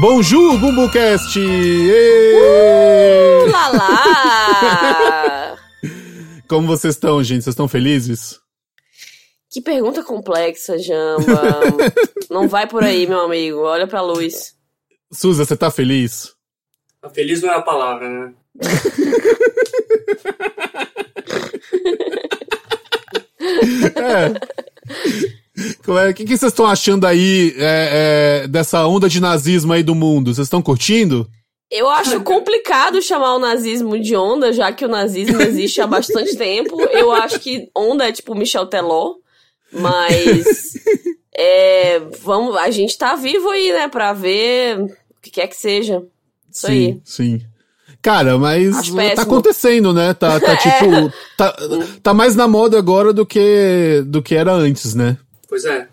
Bonjour, Bumblecast! Uh, lá, lá. Como vocês estão, gente? Vocês estão felizes? Que pergunta complexa, Jamba. não vai por aí, meu amigo. Olha pra luz. Suza, você tá feliz? Feliz não é a palavra, né? é. O que, que vocês estão achando aí é, é, dessa onda de nazismo aí do mundo? Vocês estão curtindo? Eu acho complicado chamar o nazismo de onda, já que o nazismo existe há bastante tempo. Eu acho que onda é tipo Michel Teló, mas é, vamos, a gente tá vivo aí, né, pra ver o que quer que seja. Isso sim, aí. Sim. Cara, mas tá acontecendo, né? Tá, tá tipo. É. Tá, tá mais na moda agora do que, do que era antes, né? Pois é.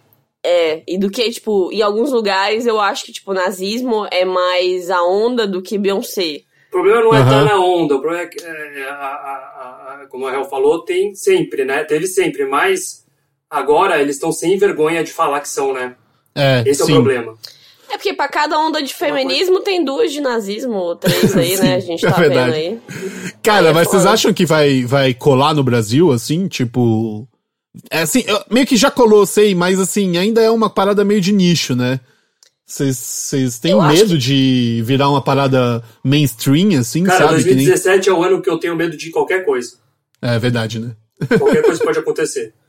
É, e do que, tipo, em alguns lugares eu acho que, tipo, nazismo é mais a onda do que Beyoncé. O problema não é estar uhum. na onda, o problema é que, é, a, a, a, como a Hel falou, tem sempre, né? Teve sempre, mas agora eles estão sem vergonha de falar que são, né? É, Esse sim. é o problema. É porque pra cada onda de feminismo tem duas de nazismo, ou três aí, né? A gente tá é vendo aí. Cara, aí mas é vocês acham que vai, vai colar no Brasil, assim? Tipo. É assim, meio que já colou, sei, mas assim, ainda é uma parada meio de nicho, né? Vocês têm eu medo que... de virar uma parada mainstream, assim, Cara, sabe? 2017 nem... é o ano que eu tenho medo de qualquer coisa. É verdade, né? Qualquer coisa pode acontecer.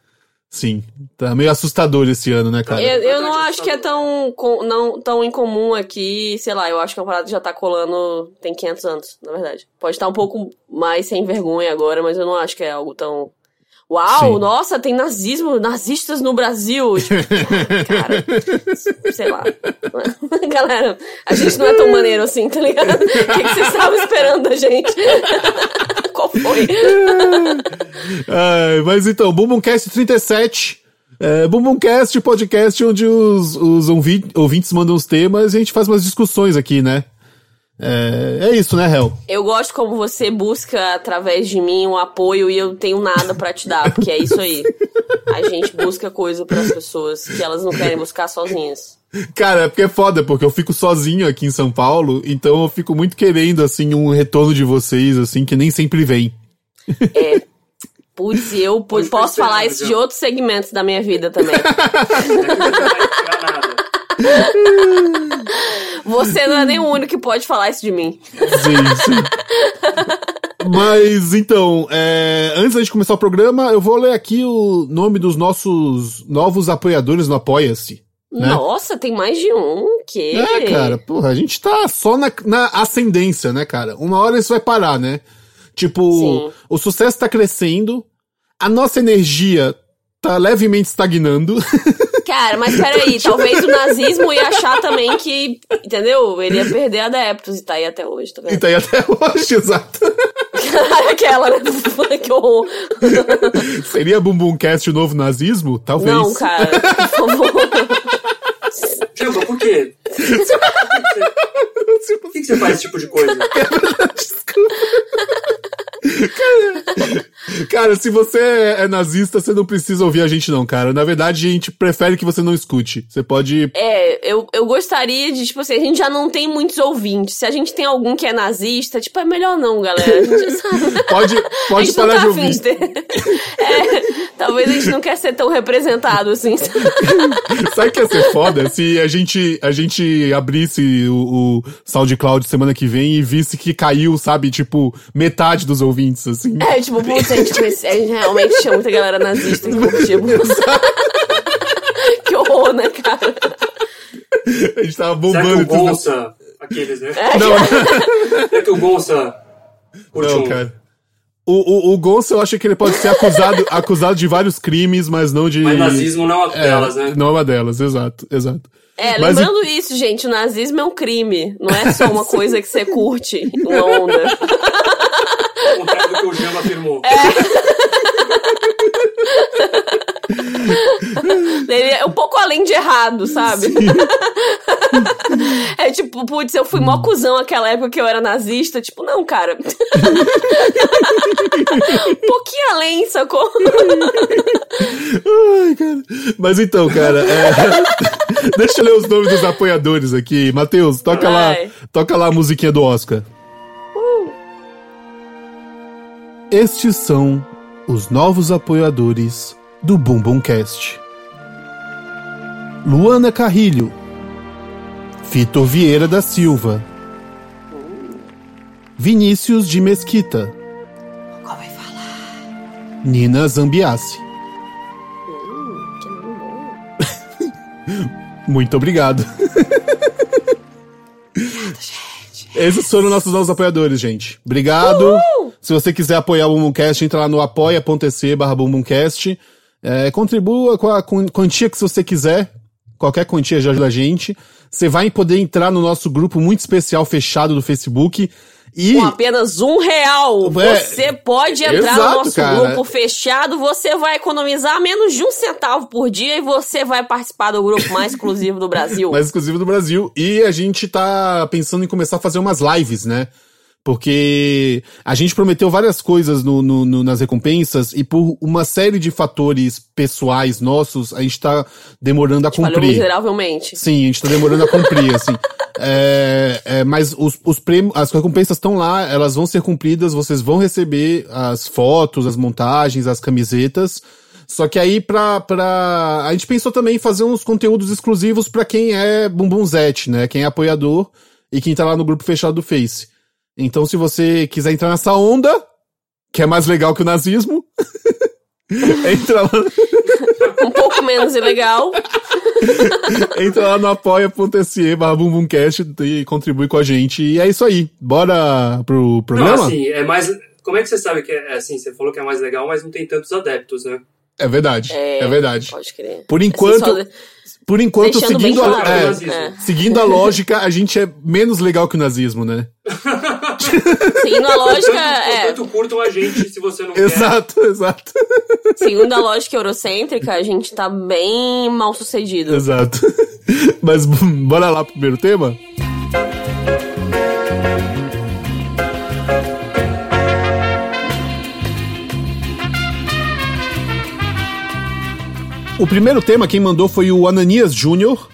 Sim, tá meio assustador esse ano, né, cara? Eu, eu não acho que é tão, não, tão incomum aqui, sei lá, eu acho que a parada já tá colando tem 500 anos, na verdade. Pode estar um pouco mais sem vergonha agora, mas eu não acho que é algo tão Uau, Sim. nossa, tem nazismo, nazistas no Brasil. Tipo, cara, sei lá. Galera, a gente não é tão maneiro assim, tá ligado? O que, que vocês estavam esperando da gente? Qual foi? É, mas então, Bumbumcast 37. É, Bumbumcast, podcast onde os, os ouvintes mandam os temas e a gente faz umas discussões aqui, né? É, é isso, né, Hel? Eu gosto como você busca através de mim um apoio e eu tenho nada para te dar, porque é isso aí. A gente busca coisa para as pessoas que elas não querem buscar sozinhas. Cara, é porque é foda, porque eu fico sozinho aqui em São Paulo, então eu fico muito querendo, assim, um retorno de vocês, assim, que nem sempre vem. É. Putz, eu posso falar isso de outros segmentos da minha vida também. Você não é nem o único que pode falar isso de mim. Sim, sim. Mas então, é, antes da gente começar o programa, eu vou ler aqui o nome dos nossos novos apoiadores no Apoia-se. Né? Nossa, tem mais de um que. É, cara, porra, a gente tá só na, na ascendência, né, cara? Uma hora isso vai parar, né? Tipo, Sim. o sucesso tá crescendo, a nossa energia tá levemente estagnando. Cara, mas peraí, talvez o nazismo ia achar também que, entendeu? Ele ia perder adeptos e tá aí até hoje, tá vendo? E tá aí até hoje, exato. Aquela, né? que horror. Seria Bumbumcast o novo nazismo? Talvez. Não, cara, por favor. Chama, por quê? Por que, que você faz esse tipo de coisa? Desculpa. Cara, cara, se você é nazista, você não precisa ouvir a gente, não, cara. Na verdade, a gente prefere que você não escute. Você pode. É, eu, eu gostaria de, tipo assim, a gente já não tem muitos ouvintes. Se a gente tem algum que é nazista, tipo, é melhor não, galera. A gente sabe. pode pode parar tá de ouvir. De é, talvez a gente não quer ser tão representado assim. sabe o que ia ser foda? Se a gente, a gente abrisse o, o SoundCloud semana que vem e visse que caiu, sabe, tipo, metade dos ouvintes, assim. É, tipo, putz, a gente, conhece, a gente realmente tinha muita galera nazista que curtia Que horror, né, cara? A gente tava bombando. Será que o Gonça... Aqueles, né? É, não. Será que o Gonça... Não, cara. O, o, o Gonça, eu acho que ele pode ser acusado, acusado de vários crimes, mas não de. Mas nazismo não é uma delas, né? Não é uma delas, exato, exato. É, mas lembrando e... isso, gente, o nazismo é um crime. Não é só uma coisa que você curte, uma onda. O contrário do que o Jamba afirmou. É. Ele é um pouco além de errado, sabe? é tipo, putz, eu fui mó cuzão aquela época que eu era nazista. Tipo, não, cara. um pouquinho além, sacou? Ai, cara. Mas então, cara, é... Deixa eu ler os nomes dos apoiadores aqui. Matheus, toca lá, toca lá a musiquinha do Oscar. Estes são os novos apoiadores do Bumbumcast. Luana Carrilho, Vitor Vieira da Silva, Vinícius de Mesquita? Nina Zambiassi. Muito obrigado. Esses foram nossos novos apoiadores, gente. Obrigado. Uhul! Se você quiser apoiar o Bumbumcast, entra lá no apoia.se barra Bumbumcast. É, contribua com a quantia que você quiser. Qualquer quantia já ajuda a gente. Você vai poder entrar no nosso grupo muito especial fechado do Facebook e... Com apenas um real, é, você pode entrar exato, no nosso cara. grupo fechado, você vai economizar menos de um centavo por dia e você vai participar do grupo mais exclusivo do Brasil. mais exclusivo do Brasil. E a gente tá pensando em começar a fazer umas lives, né? Porque a gente prometeu várias coisas no, no, no, nas recompensas e por uma série de fatores pessoais nossos, a gente tá demorando a, a cumprir. miseravelmente. Sim, a gente tá demorando a cumprir, assim. É, é, mas os, os prêmios, as recompensas estão lá, elas vão ser cumpridas, vocês vão receber as fotos, as montagens, as camisetas. Só que aí pra, pra... A gente pensou também em fazer uns conteúdos exclusivos para quem é bumbumzete, né? Quem é apoiador e quem tá lá no grupo fechado do Face. Então, se você quiser entrar nessa onda, que é mais legal que o nazismo, entra lá. um pouco menos ilegal. entra lá no apoia.se barra bumbumcast e contribui com a gente. E é isso aí. Bora pro programa? Não, assim, é mais. Como é que você sabe que é assim? Você falou que é mais legal, mas não tem tantos adeptos, né? É verdade. É, é verdade. Pode crer. Por enquanto. Assim, por enquanto, seguindo a, é, é. seguindo a lógica, a gente é menos legal que o nazismo, né? seguindo a lógica. É... portanto, curtam a gente se você não exato, quer. Exato, Seguindo a lógica eurocêntrica, a gente tá bem mal sucedido. Exato. Mas bora lá pro primeiro tema? O primeiro tema, quem mandou foi o Ananias Júnior,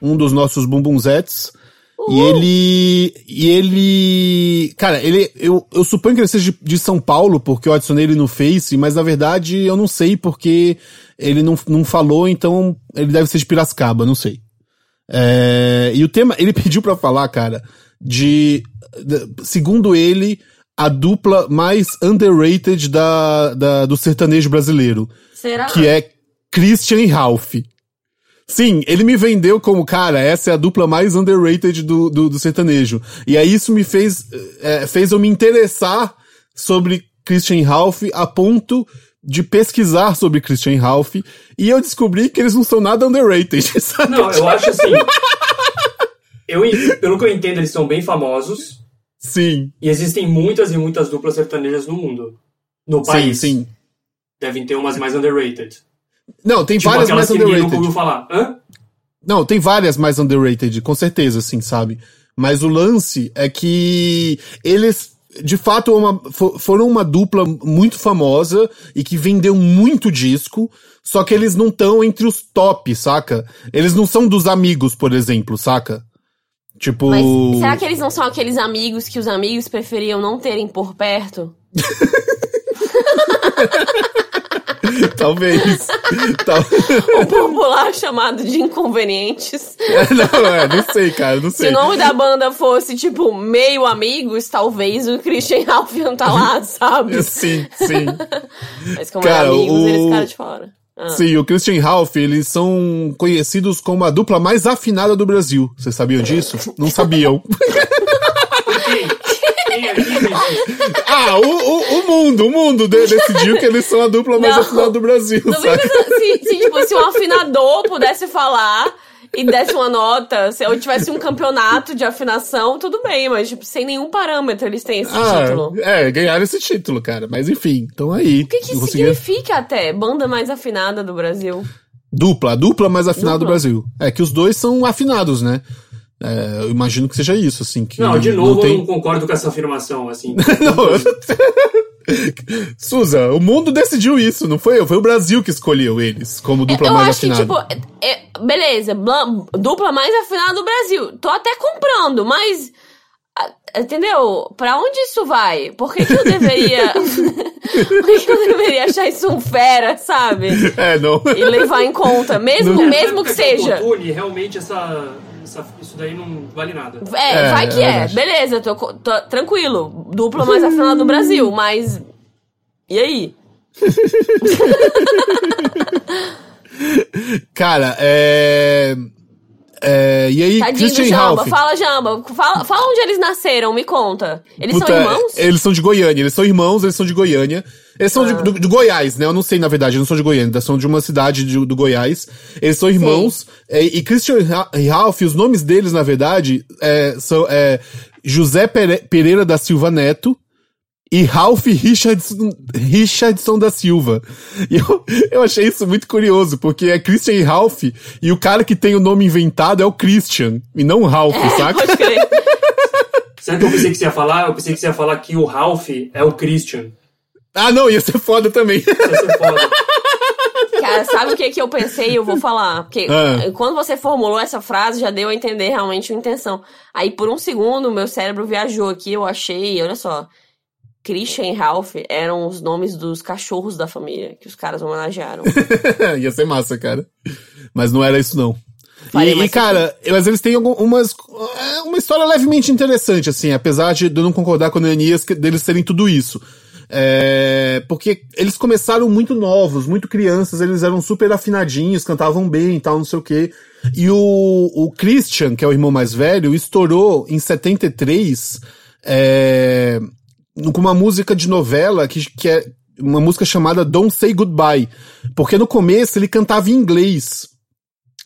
um dos nossos bumbumzetes. E ele. E ele. Cara, ele. Eu, eu suponho que ele seja de, de, São Paulo, porque eu adicionei ele no Face, mas na verdade eu não sei porque ele não, não falou, então ele deve ser de Piracicaba, não sei. É, e o tema. Ele pediu para falar, cara, de. Segundo ele, a dupla mais underrated da, da, do sertanejo brasileiro. Será? Que é Christian e Ralph. Sim, ele me vendeu como, cara, essa é a dupla mais underrated do, do, do sertanejo. E aí isso me fez, é, fez eu me interessar sobre Christian Ralph a ponto de pesquisar sobre Christian Ralph e eu descobri que eles não são nada underrated. Sabe? Não, eu acho assim. eu, pelo que eu entendo, eles são bem famosos. Sim. E existem muitas e muitas duplas sertanejas no mundo. No país. Sim, sim. Devem ter umas mais underrated. Não, tem tipo várias mais underrated. Não falar. Hã? Não, tem várias mais underrated, com certeza, assim, sabe? Mas o lance é que eles, de fato, uma, foram uma dupla muito famosa e que vendeu muito disco, só que eles não estão entre os top, saca? Eles não são dos amigos, por exemplo, saca? Tipo. Mas será que eles não são aqueles amigos que os amigos preferiam não terem por perto? Talvez. Tal... O popular chamado de inconvenientes. É, não, é, não sei, cara, não sei. Se o nome da banda fosse, tipo, meio amigos, talvez o Christian Ralph não tá lá, sabe? Sim, sim. Mas como é cara, é amigos, o... eles ficaram de fora. Ah. Sim, o Christian Ralph, eles são conhecidos como a dupla mais afinada do Brasil. Vocês sabiam disso? Não sabiam. ah, o, o, o, mundo, o mundo decidiu que eles são a dupla mais não, afinada do Brasil. Não sabe? Se, se, tipo, se um afinador pudesse falar e desse uma nota, se eu tivesse um campeonato de afinação, tudo bem, mas tipo, sem nenhum parâmetro eles têm esse ah, título. É, ganharam esse título, cara. Mas enfim, então aí. O que, que significa até banda mais afinada do Brasil? Dupla, dupla mais afinada dupla. do Brasil. É que os dois são afinados, né? É, eu imagino que seja isso, assim. Que não, de novo, não tem... eu não concordo com essa afirmação, assim. não, Suza, o mundo decidiu isso, não foi eu, foi o Brasil que escolheu eles como dupla eu mais acho afinada. que, tipo, é- é- beleza, dupla mais afinada do Brasil. Tô até comprando, mas. Entendeu? Pra onde isso vai? Por que, que eu deveria. Por que, que eu deveria achar isso um fera, sabe? É, não. E levar em conta, mesmo, Não- mesmo que seja. Autotune, realmente essa, essa- isso daí não vale nada. É, É, vai que é é. Beleza, tô, tô tranquilo. Dupla mais afinada do Brasil, mas. E aí? Cara, é. É, e aí, Tadinho do Christian Jamba. Ralph. Fala, Jamba. Fala, fala onde eles nasceram, me conta. Eles Puta, são irmãos? Eles são de Goiânia, eles são irmãos, eles são de Goiânia. Eles são de, Ah. do, de Goiás, né? Eu não sei, na verdade, eles não são de Goiânia, são de uma cidade de- do Goiás. Eles são irmãos. é, e Christian e Ralph, os nomes deles, na verdade, é, são é, José Pere- Pereira da Silva Neto e Ralph Richardson, Richardson da Silva. E eu, eu achei isso muito curioso, porque é Christian e Ralph, e o cara que tem o nome inventado é o Christian, e não o Ralph, saca? Pode crer. Sabe o que eu pensei que você ia falar? Eu pensei que você ia falar que o Ralph é o Christian. Ah, não, ia ser foda também. Ia ser foda. Cara, sabe o que, que eu pensei? Eu vou falar. Porque Ah. quando você formulou essa frase, já deu a entender realmente a intenção. Aí, por um segundo, meu cérebro viajou aqui, eu achei, olha só. Christian e Ralph eram os nomes dos cachorros da família que os caras homenagearam. Ia ser massa, cara. Mas não era isso, não. E, cara, mas eles têm algumas. é uma história levemente interessante, assim, apesar de eu não concordar com o Neanias que- deles serem tudo isso. É, porque eles começaram muito novos, muito crianças, eles eram super afinadinhos, cantavam bem e tal, não sei o quê. E o, o Christian, que é o irmão mais velho, estourou em 73 é, com uma música de novela que, que é uma música chamada Don't Say Goodbye. Porque no começo ele cantava em inglês.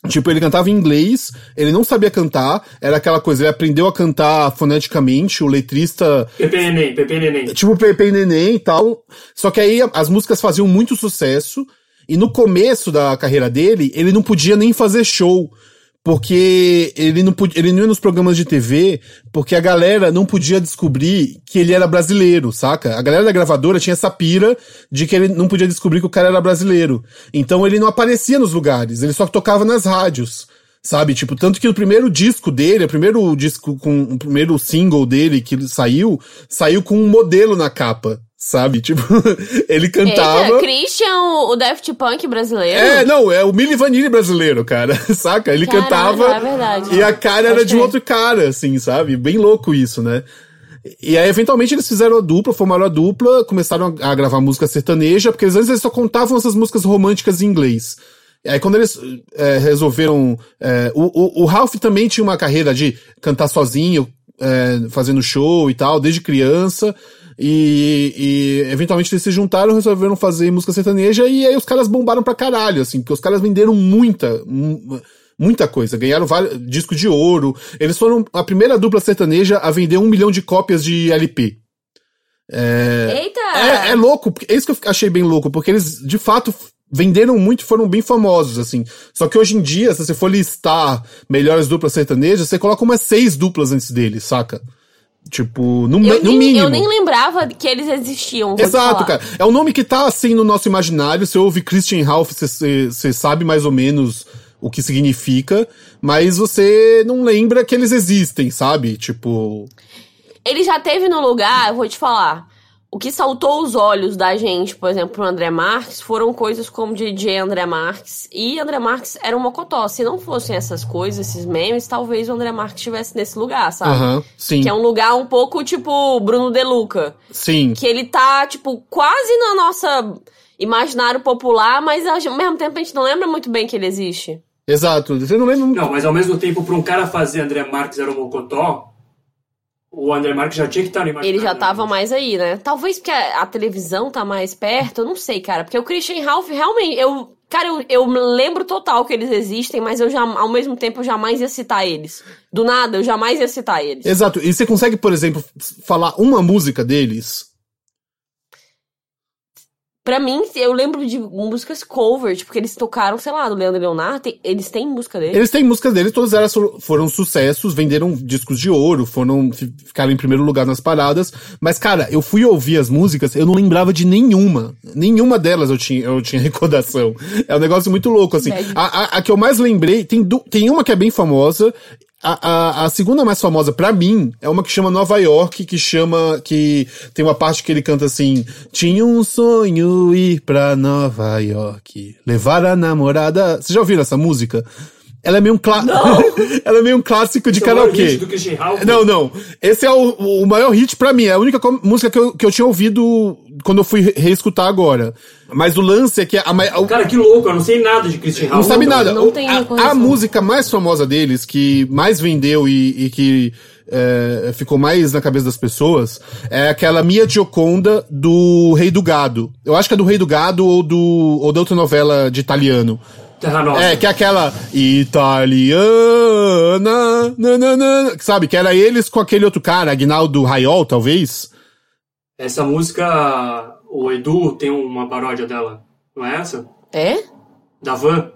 Tipo, ele cantava em inglês, ele não sabia cantar, era aquela coisa, ele aprendeu a cantar foneticamente, o letrista Pepe Neném, Pepe Neném. tipo Pepe e Neném e tal. Só que aí as músicas faziam muito sucesso. E no começo da carreira dele, ele não podia nem fazer show. Porque ele não, podia, ele não ia nos programas de TV, porque a galera não podia descobrir que ele era brasileiro, saca? A galera da gravadora tinha essa pira de que ele não podia descobrir que o cara era brasileiro. Então ele não aparecia nos lugares, ele só tocava nas rádios. Sabe, tipo, tanto que o primeiro disco dele, o primeiro disco com o primeiro single dele que saiu, saiu com um modelo na capa, sabe? Tipo, ele cantava. Eita, Christian, o Daft Punk brasileiro? É, não, é o Milli Vanilli brasileiro, cara. Saca? Ele Caralho, cantava é verdade. e a cara era de um outro cara, assim, sabe? Bem louco isso, né? E aí, eventualmente, eles fizeram a dupla, formaram a dupla, começaram a, gravar música sertaneja, porque antes eles só contavam essas músicas românticas em inglês. E aí, quando eles é, resolveram. é, o, o, o Ralph também tinha uma carreira de cantar sozinho, é, fazendo show e tal, desde criança. E, e eventualmente eles se juntaram, resolveram fazer música sertaneja, e aí os caras bombaram pra caralho, assim, porque os caras venderam muita. mu- Muita coisa, ganharam vários disco de ouro. Eles foram a primeira dupla sertaneja a vender um milhão de cópias de LP. Eita! É, é louco, é isso que eu achei bem louco, porque eles, de fato, venderam muito e foram bem famosos, assim. Só que hoje em dia, se você for listar melhores duplas sertanejas, você coloca umas seis duplas antes deles, saca? Tipo, no, eu, no nem, mínimo. eu nem lembrava que eles existiam. Exato, cara. É um nome que tá assim no nosso imaginário. Você ouve Christian Ralph, você você sabe mais ou menos o que significa, mas você não lembra que eles existem, sabe? Tipo. Ele já teve no lugar, eu vou te falar. O que saltou os olhos da gente, por exemplo, pro André Marques, foram coisas como DJ André Marques. E André Marques era um mocotó. Se não fossem essas coisas, esses memes, talvez o André Marques estivesse nesse lugar, sabe? Aham, sim. Que é um lugar um pouco tipo Bruno De Luca. Sim. Que ele tá, tipo, quase na nossa imaginário popular, mas ao mesmo tempo a gente não lembra muito bem que ele existe. Exato. Você não lembra. Não, mas ao mesmo tempo, para um cara fazer André Marques era o Mocotó, o André Marques já tinha que estar no imaginário. Ele já tava mais aí, né? Talvez porque a, a televisão tá mais perto, eu não sei, cara. Porque o Christian Ralph, realmente, eu. Cara, eu, eu lembro total que eles existem, mas eu já, ao mesmo tempo, eu jamais ia citar eles. Do nada, eu jamais ia citar eles. Exato. E você consegue, por exemplo, falar uma música deles? Pra mim, eu lembro de músicas cover, tipo, que eles tocaram, sei lá, do Leandro e Leonardo. tem- eles têm música deles. Eles têm músicas deles, todas elas foram- sucessos, venderam discos de ouro, foram fi- ficaram em primeiro lugar nas paradas. Mas, cara, eu fui ouvir as músicas, eu não lembrava de nenhuma. Nenhuma delas eu tinha, eu tinha recordação. É um negócio muito louco, assim. A, a, a que eu mais lembrei, tem, tem uma que é bem famosa. A, a, a segunda mais famosa pra mim é uma que chama Nova York, que chama. que tem uma parte que ele canta assim: Tinha um sonho ir pra Nova York, levar a namorada. Vocês já ouviram essa música? Ela é meio um clássico. Ela é meio um clássico de Esse é karaokê. Não, não. Esse é o, o maior hit pra mim. É a única música que eu, que eu tinha ouvido quando eu fui re- reescutar agora. Mas o lance é que a, ma- o- Cara, que louco, eu não sei nada de Christian não Ralph. sabe nada. não a, a música mais famosa deles, que mais vendeu e, e que é, ficou mais na cabeça das pessoas, é aquela Mia Gioconda do Rei do Gado. Eu acho que é do Rei do Gado ou, do, ou da outra novela de italiano. Terra Nossa. É, que é aquela italiana, nananana, sabe? Que era eles com aquele outro cara, Agnaldo Raiol, talvez. Essa música, o Edu tem uma paródia dela, não é essa? É? Da Van.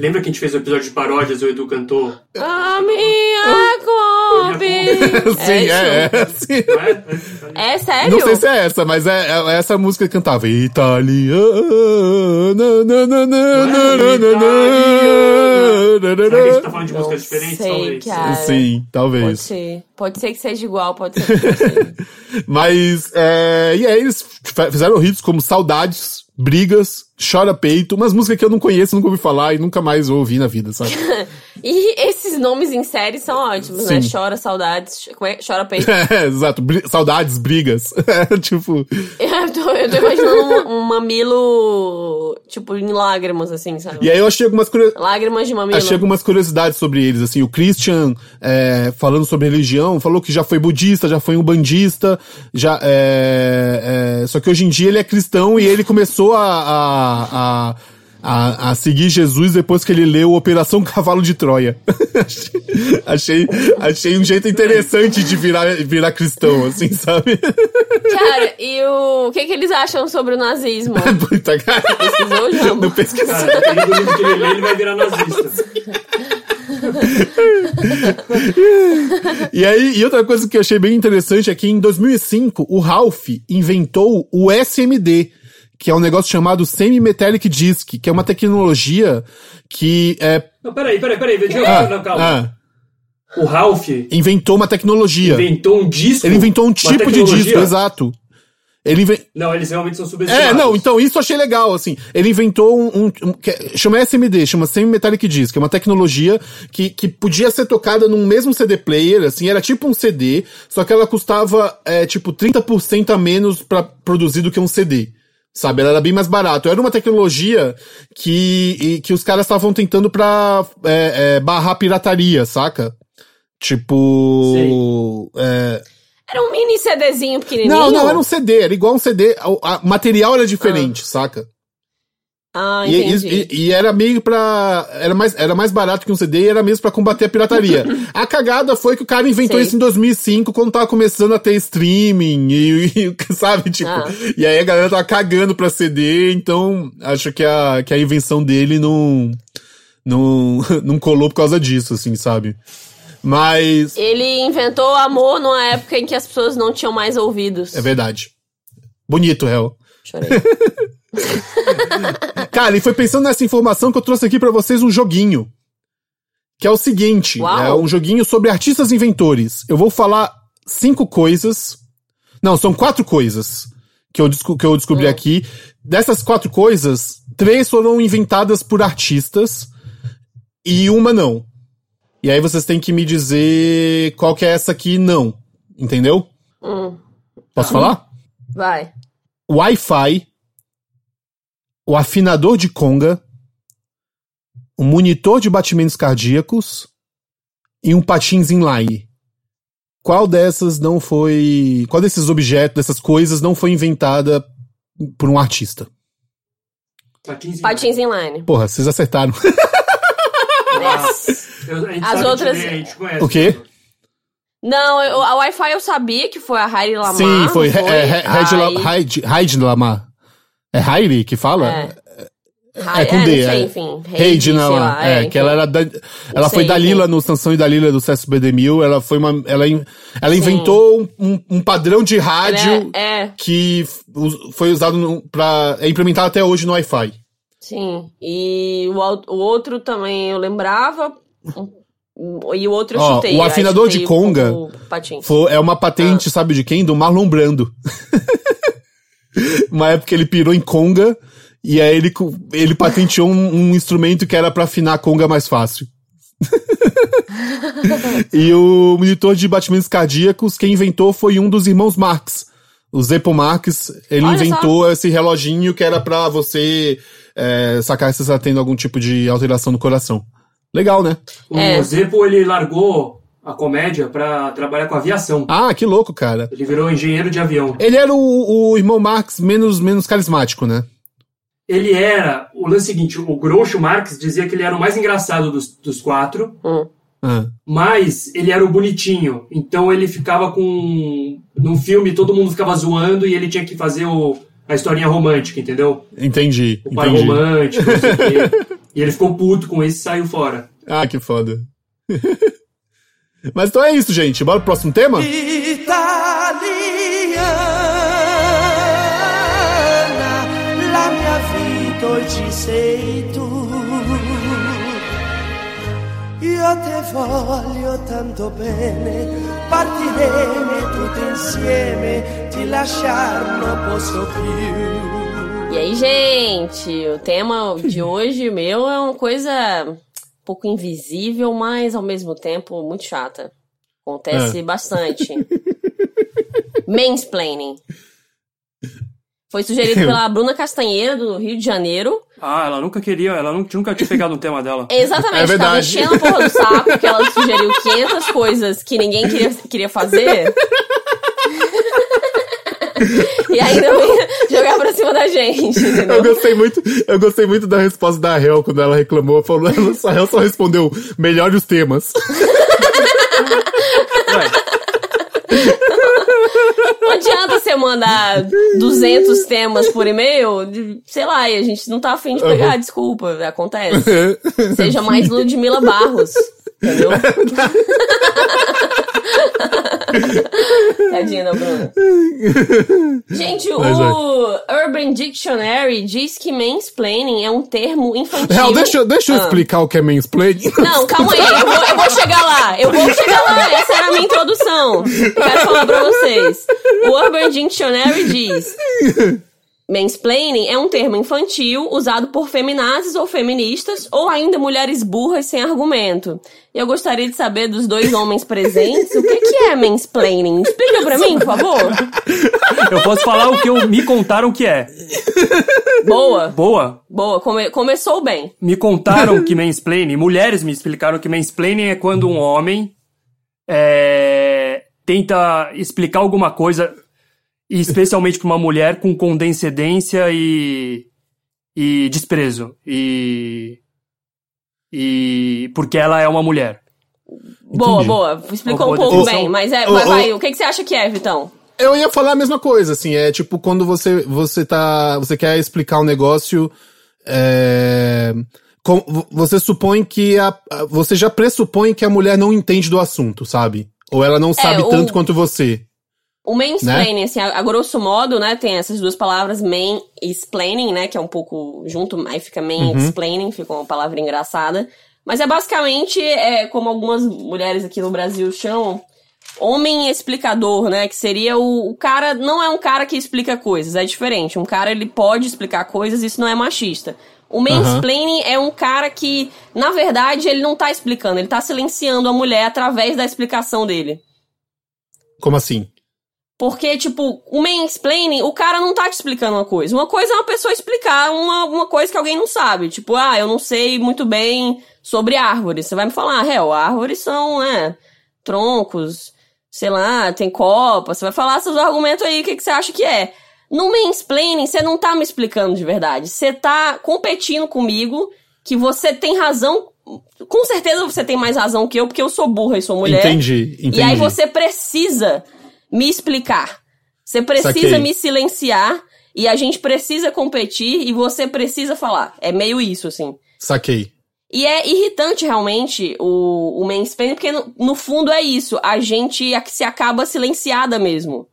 Lembra que a gente fez um episódio de paródias e o Edu cantou? A minha Kombi. Sim, é, é, sim. É? É sério? Não sei se é essa, mas é, é essa música que cantava. Italiana. na, na, na, na, na, na, na, na, Será que a gente tá falando de Não músicas diferentes? sei, talvez? cara. Sim, Pode talvez. ser. Pode ser que seja igual, pode ser que seja. Mas, é, e aí eles f- fizeram hits como Saudades, Brigas, Chora Peito, umas músicas que eu não conheço, nunca ouvi falar e nunca mais ouvi na vida, sabe? E esses nomes em série são ótimos, né? Sim. Chora saudades, como é? Chora peito. É, exato. Bri- Saudades, brigas. É, tipo, Eu tô, eu tô imaginando um, um mamilo, tipo, em lágrimas, assim, sabe? e aí eu achei algumas curios... Lágrimas de mamilo. Achei algumas curiosidades sobre eles, assim, o Christian, é, falando sobre religião, falou que já foi budista, já foi um bandista, já, é, é, só que hoje em dia ele é cristão e ele começou a, a, a, a, a seguir Jesus depois que ele leu Operação Cavalo de Troia. achei, achei um jeito interessante de virar, virar cristão, assim, sabe? Cara, e o, o que que eles acham sobre o nazismo? Puta, cara. Pesquisou, Jambo? Não pesquisei. Cara, dependendo do livro que ele lê, ele vai virar nazista. E aí, e outra coisa que eu achei bem interessante é que em 2005 o Ralph inventou o SMD, que é um negócio chamado Semi-Metallic Disk, que é uma tecnologia que é, Não, peraí, peraí, peraí. Eu ah, não, calma. ah, O Ralph inventou uma tecnologia. inventou um disco. Ele inventou um tipo de disco, exato. Ele inven... Não, eles realmente são subestimados. É, não, então isso eu achei legal, assim. Ele inventou um, um, um que é- chama SMD, chama Semi-Metallic Disc, é uma tecnologia que, que podia ser tocada num mesmo CD player, assim, era tipo um CD, só que ela custava, é, tipo, 30% a menos pra produzir do que um CD. Sabe, ela era bem mais barato. Era uma tecnologia que, e- que os caras estavam tentando pra é, é, barrar pirataria, saca? Tipo. é, Era um mini CDzinho pequenininho? não, não, era um CD, era igual um CD. O material era diferente, saca? Ah, E, entendi. e- e era meio pra. Era mais, era mais barato que um CD e era mesmo pra combater a pirataria. a cagada foi que o cara inventou Sei. isso em 2005, quando tava começando a ter streaming, e, e, sabe? Tipo. Ah. E aí a galera tava cagando pra CD, então acho que a, que a invenção dele não. Não, não colou por causa disso, assim, sabe? Mas. Ele inventou amor numa época em que as pessoas não tinham mais ouvidos. É verdade. Bonito, réu. Chorei. Cara, e foi pensando nessa informação que eu trouxe aqui pra vocês um joguinho. Que é o seguinte, Uau. é um joguinho sobre artistas inventores. Eu vou falar cinco coisas. Não, são quatro coisas que eu, que eu descobri aqui. Dessas quatro coisas, três foram inventadas por artistas e uma não. E aí vocês têm que me dizer qual que é essa que não. Entendeu? Hum, Posso falar? vai. Wi-Fi, o afinador de conga, um monitor de batimentos cardíacos e um patins inline. Qual dessas não foi. Qual desses objetos, dessas coisas não foi inventada por um artista? Patins inline. Porra, vocês acertaram. Yes. Eu- a gente As outras- gente conhece. O quê? Não, eu- a Wi-Fi eu sabia que foi a Heidi Lamar. Sim, foi. não É, é, Heidi Lamar. É Heidi que fala? É. É, com D, não sei, é. enfim. Heidi, não, lá, é, enfim. que ela era da, ela foi sei, Dalila enfim. no Sansão e Dalila do CSB Demil, ela foi uma, ela, ela inventou um, um- padrão de rádio É, é, que foi usado pra, é implementado até hoje no Wi-Fi. sim. E o, o outro também eu lembrava. E o outro eu Ó, chutei. o afinador de um conga. Foi, é uma Ah. patente, sabe de quem? Do Marlon Brando. uma época ele pirou em conga, e aí ele, ele patenteou um, um instrumento que era pra afinar a conga mais fácil. e o monitor de batimentos cardíacos, quem inventou foi um dos irmãos Marx. O Zeppo Marx, ele Olha só. inventou esse reloginho que era pra você é, sacar se você tá tendo algum tipo de alteração no coração. Legal, né? O É. Zeppo, ele largou a comédia pra trabalhar com aviação. Ah, que louco, cara. Ele virou engenheiro de avião. Ele era o, o irmão Marx menos, menos carismático, né? Ele era, o lance seguinte, o Groucho Marx dizia que ele era o mais engraçado dos, dos quatro, Hum. Ah. mas ele era o bonitinho. Então ele ficava com. Num filme todo mundo ficava zoando e ele tinha que fazer o, a historinha romântica, entendeu? Entendi, O pai entendi. romântico, não sei o quê. E ele ficou puto com isso e saiu fora. Ah, que foda. Mas então é isso, gente. Bora pro próximo tema? Italiana, la mia vita oggi sei tu. Io te voglio tanto bene, partiremo tutti insieme, ti lasciar non posso più. E aí, gente, o tema de hoje meu é uma coisa pouco invisível, mas ao mesmo tempo muito chata. Acontece É. bastante. Mansplaining. Foi sugerido pela Bruna Castanheira, do Rio de Janeiro. Ah, ela nunca queria, ela nunca, nunca tinha pegado um tema dela. Exatamente, É tava verdade. enchendo a porra do saco, que ela sugeriu 500 coisas que ninguém queria, queria fazer. e ainda ia jogar pra cima da gente, entendeu? Eu gostei muito, eu gostei muito da resposta da Hel quando ela reclamou. Falou, a Hel só respondeu melhore os temas. Não adianta você mandar 200 temas por e-mail, sei lá, e a gente não tá afim de pegar, desculpa, acontece. Seja mais Ludmilla Barros, entendeu? Tadinha da Bruna. Gente, Mas o Urban Dictionary diz que mansplaining é um termo infantil. Hel, deixa, eu- deixa eu Ah. explicar o que é mansplaining. Não, calma aí, eu vou, eu vou chegar lá, eu vou chegar lá, essa era a minha introdução. Eu quero falar pra vocês. O Urban Dictionary diz: Mansplaining é um termo infantil usado por feminazes ou feministas, ou ainda mulheres burras sem argumento. E eu gostaria de saber dos dois homens presentes o que, que é mansplaining. Explica pra mim, por favor. eu posso falar o que eu, me contaram que é. Boa, Boa. boa, come- começou bem. Me contaram que mansplaining, mulheres me explicaram que mansplaining é quando um homem é, tenta explicar alguma coisa, e especialmente para uma mulher, com condescendência e, e desprezo. E, e porque ela é uma mulher. Boa, Entendi. boa. Explicou um pouco bem, mas é, Ô, vai, ô. vai. O que, que você acha que é, Vitão? Eu ia falar a mesma coisa, assim, é tipo quando você você tá, você quer explicar um negócio, é, com- você supõe que a, você já pressupõe que a mulher não entende do assunto, sabe? Ou ela não sabe o- tanto quanto você. O mansplaining, assim, a, a grosso modo, né, tem essas duas palavras, main e explaining, né, que é um pouco junto, aí fica main explaining, fica uma palavra engraçada. Mas é basicamente, é, como algumas mulheres aqui no Brasil chamam, homem explicador, né, que seria o, o cara, não é um cara que explica coisas, é diferente. Um cara, ele pode explicar coisas, isso não é machista. O mansplaining é um cara que, na verdade, ele não tá explicando, ele tá silenciando a mulher através da explicação dele. Como assim? Porque, tipo, o mansplaining, o cara não tá te explicando uma coisa. Uma coisa é uma pessoa explicar uma, uma coisa que alguém não sabe. Tipo, ah, eu não sei muito bem sobre árvores. Você vai me falar, réu, árvores são, né, troncos, sei lá, tem copa. Você vai falar seus argumentos aí, o que, que você acha que é. No mansplaining, você não tá me explicando de verdade. Você tá competindo comigo que você tem razão. Com certeza você tem mais razão que eu, porque eu sou burra e sou mulher. Entendi, entendi. E aí você precisa me explicar. Você precisa Saquei. me silenciar. e a gente precisa competir e você precisa falar. É meio isso, assim. Saquei. E é irritante realmente o, o mansplaining, porque no, no fundo é isso. A gente se acaba silenciada mesmo.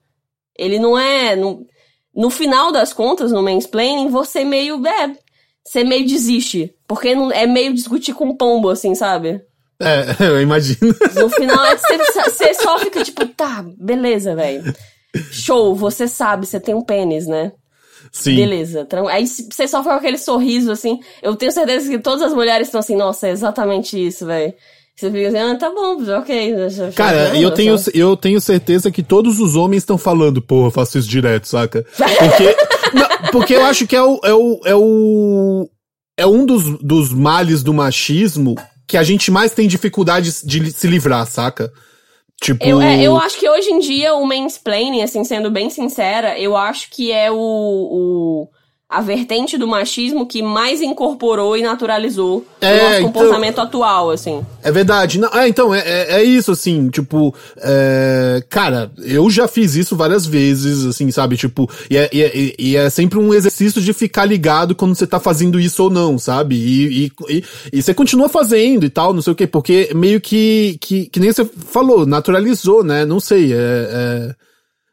Ele não é. No, no final das contas, no mansplaining, você meio. É, você meio desiste. Porque não, é meio discutir com pombo, assim, sabe? É, eu imagino. No final, é, você, você só fica tipo, tá, beleza, velho. Show, você sabe, você tem um pênis, né? Sim. Beleza. Aí você só fica com aquele sorriso, assim. Eu tenho certeza que todas as mulheres estão assim, nossa, é exatamente isso, velho. Você fica assim, ah, tá bom, ok. deixa- Cara, deixa- eu tenho, só- eu tenho certeza que todos os homens estão falando, porra, faço isso direto, saca? Porque, não, porque eu acho que é o, é o, é o, é um dos, dos males do machismo que a gente mais tem dificuldade de se livrar, saca? Tipo, Eu, é, eu acho que hoje em dia o mansplaining, assim, sendo bem sincera, eu acho que é o, o a vertente do machismo que mais incorporou e naturalizou É, o nosso então- comportamento atual, assim. É verdade. Não, é, então, é, é, é isso, assim, tipo, é, cara, eu já fiz isso várias vezes, assim, sabe, tipo, e é, e, é, e é sempre um exercício de ficar ligado quando você tá fazendo isso ou não, sabe? E, e, e, e você continua fazendo e tal, não sei o quê, porque meio que, que, que nem você falou, naturalizou, né? Não sei, é... é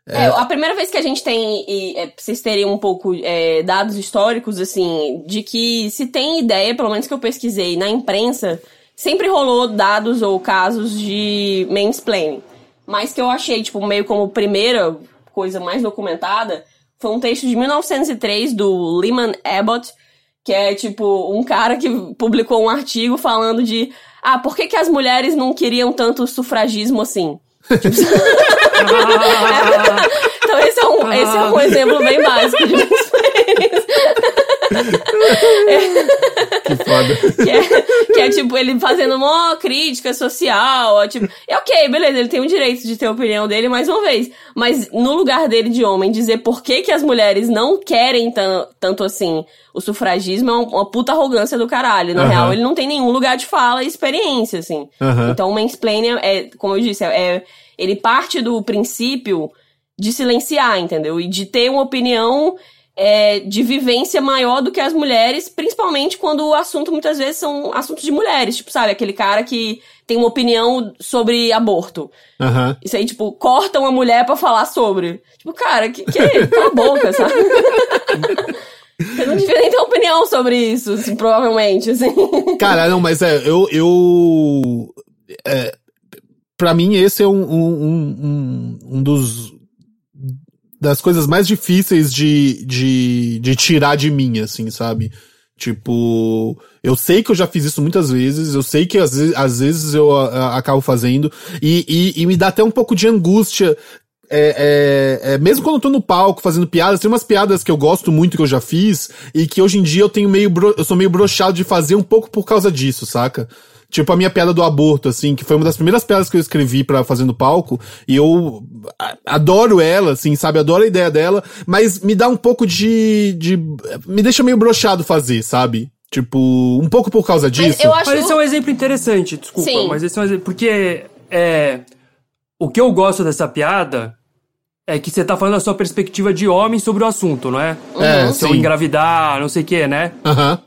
É, a primeira vez que a gente tem, e, é, vocês terem um pouco é, dados históricos, assim, de que se tem ideia, pelo menos que eu pesquisei na imprensa, sempre rolou dados ou casos de mansplaining. Mas que eu achei, tipo, meio como primeira coisa mais documentada, foi um texto de 1903 do Lyman Abbott, que é, tipo, um cara que publicou um artigo falando de, ah, por que, que as mulheres não queriam tanto sufragismo assim? Então esse é um, esse é um exemplo bem básico de mansplaining. que foda. que, é, que é, tipo, ele fazendo uma crítica social, ó, tipo, é ok, beleza, ele tem o direito de ter a opinião dele, mais uma vez, mas no lugar dele de homem, dizer por que que as mulheres não querem tan- tanto assim o sufragismo é um- uma puta arrogância do caralho, na Aham. real ele não tem nenhum lugar de fala e experiência, assim. Aham. Então o mansplaining é, como eu disse, é, é- ele parte do princípio de silenciar, entendeu? E de ter uma opinião é, de vivência maior do que as mulheres, principalmente quando o assunto muitas vezes são assuntos de mulheres. Tipo, sabe, aquele cara que tem uma opinião sobre aborto. Aham. Isso aí, tipo, corta uma mulher pra falar sobre. Tipo, cara, que, que cala a boca, sabe? Você não devia nem ter opinião sobre isso, assim, provavelmente, assim. Cara, não, mas é, eu. eu é, pra mim, esse é um, um, um- um dos. Das coisas mais difíceis de, de, de tirar de mim, assim, sabe? Tipo, eu sei que eu já fiz isso muitas vezes, eu sei que às vezes, às vezes eu a- a- acabo fazendo, e, e, e me dá até um pouco de angústia. É, é, é, mesmo quando eu tô no palco fazendo piadas, tem umas piadas que eu gosto muito que eu já fiz, e que hoje em dia eu tenho meio, eu sou meio broxado de fazer um pouco por causa disso, saca? Tipo a minha piada do aborto, assim, que foi uma das primeiras piadas que eu escrevi pra fazer no palco, e eu a- adoro ela, assim, sabe? Adoro a ideia dela, mas me dá um pouco de. de me deixa meio broxado fazer, sabe? Tipo, um pouco por causa disso. Mas eu acho. Mas esse é um exemplo interessante, desculpa, Sim. mas esse é um exemplo. Porque é, o que eu gosto dessa piada é que você tá falando da sua perspectiva de homem sobre o assunto, não é? É, Se eu engravidar, não sei o que, né? Aham.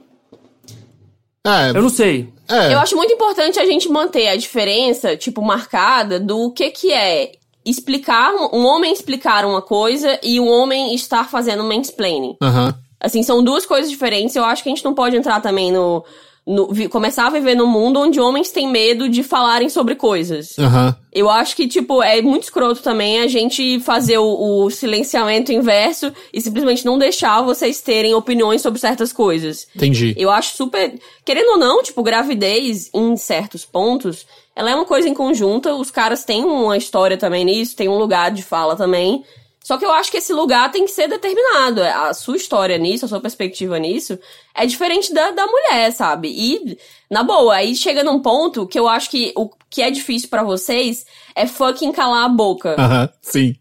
É, Eu não sei. é. Eu acho muito importante a gente manter a diferença, tipo, marcada do que que é explicar, um homem explicar uma coisa e um homem estar fazendo mansplaining. Aham. Assim, são duas coisas diferentes. Eu acho que a gente não pode entrar também no. No- vi- começar a viver num mundo onde homens têm medo de falarem sobre coisas. Aham. Eu acho que, tipo, é muito escroto também a gente fazer o, o silenciamento inverso e simplesmente não deixar vocês terem opiniões sobre certas coisas. Entendi. Eu acho super. Querendo ou não, tipo, gravidez, em certos pontos, ela é uma coisa em conjunta. Os caras têm uma história também nisso, tem um lugar de fala também. Só que eu acho que esse lugar tem que ser determinado. A sua história nisso, a sua perspectiva nisso, é diferente da, da mulher, sabe? E, na boa, aí chega num ponto que eu acho que o que é difícil pra vocês é fucking calar a boca, Aham. Sim.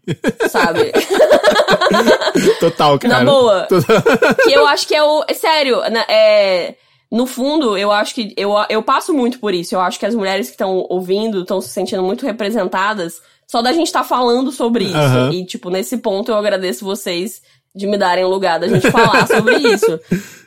sabe? Total, cara. Na boa. Total. que eu acho que é o. É sério, na- é. No fundo, eu acho que. Eu, eu passo muito por isso. Eu acho que as mulheres que estão ouvindo estão se sentindo muito representadas só da gente estar falando sobre isso. Aham. E, tipo, nesse ponto eu agradeço vocês de me darem o lugar da gente falar sobre isso.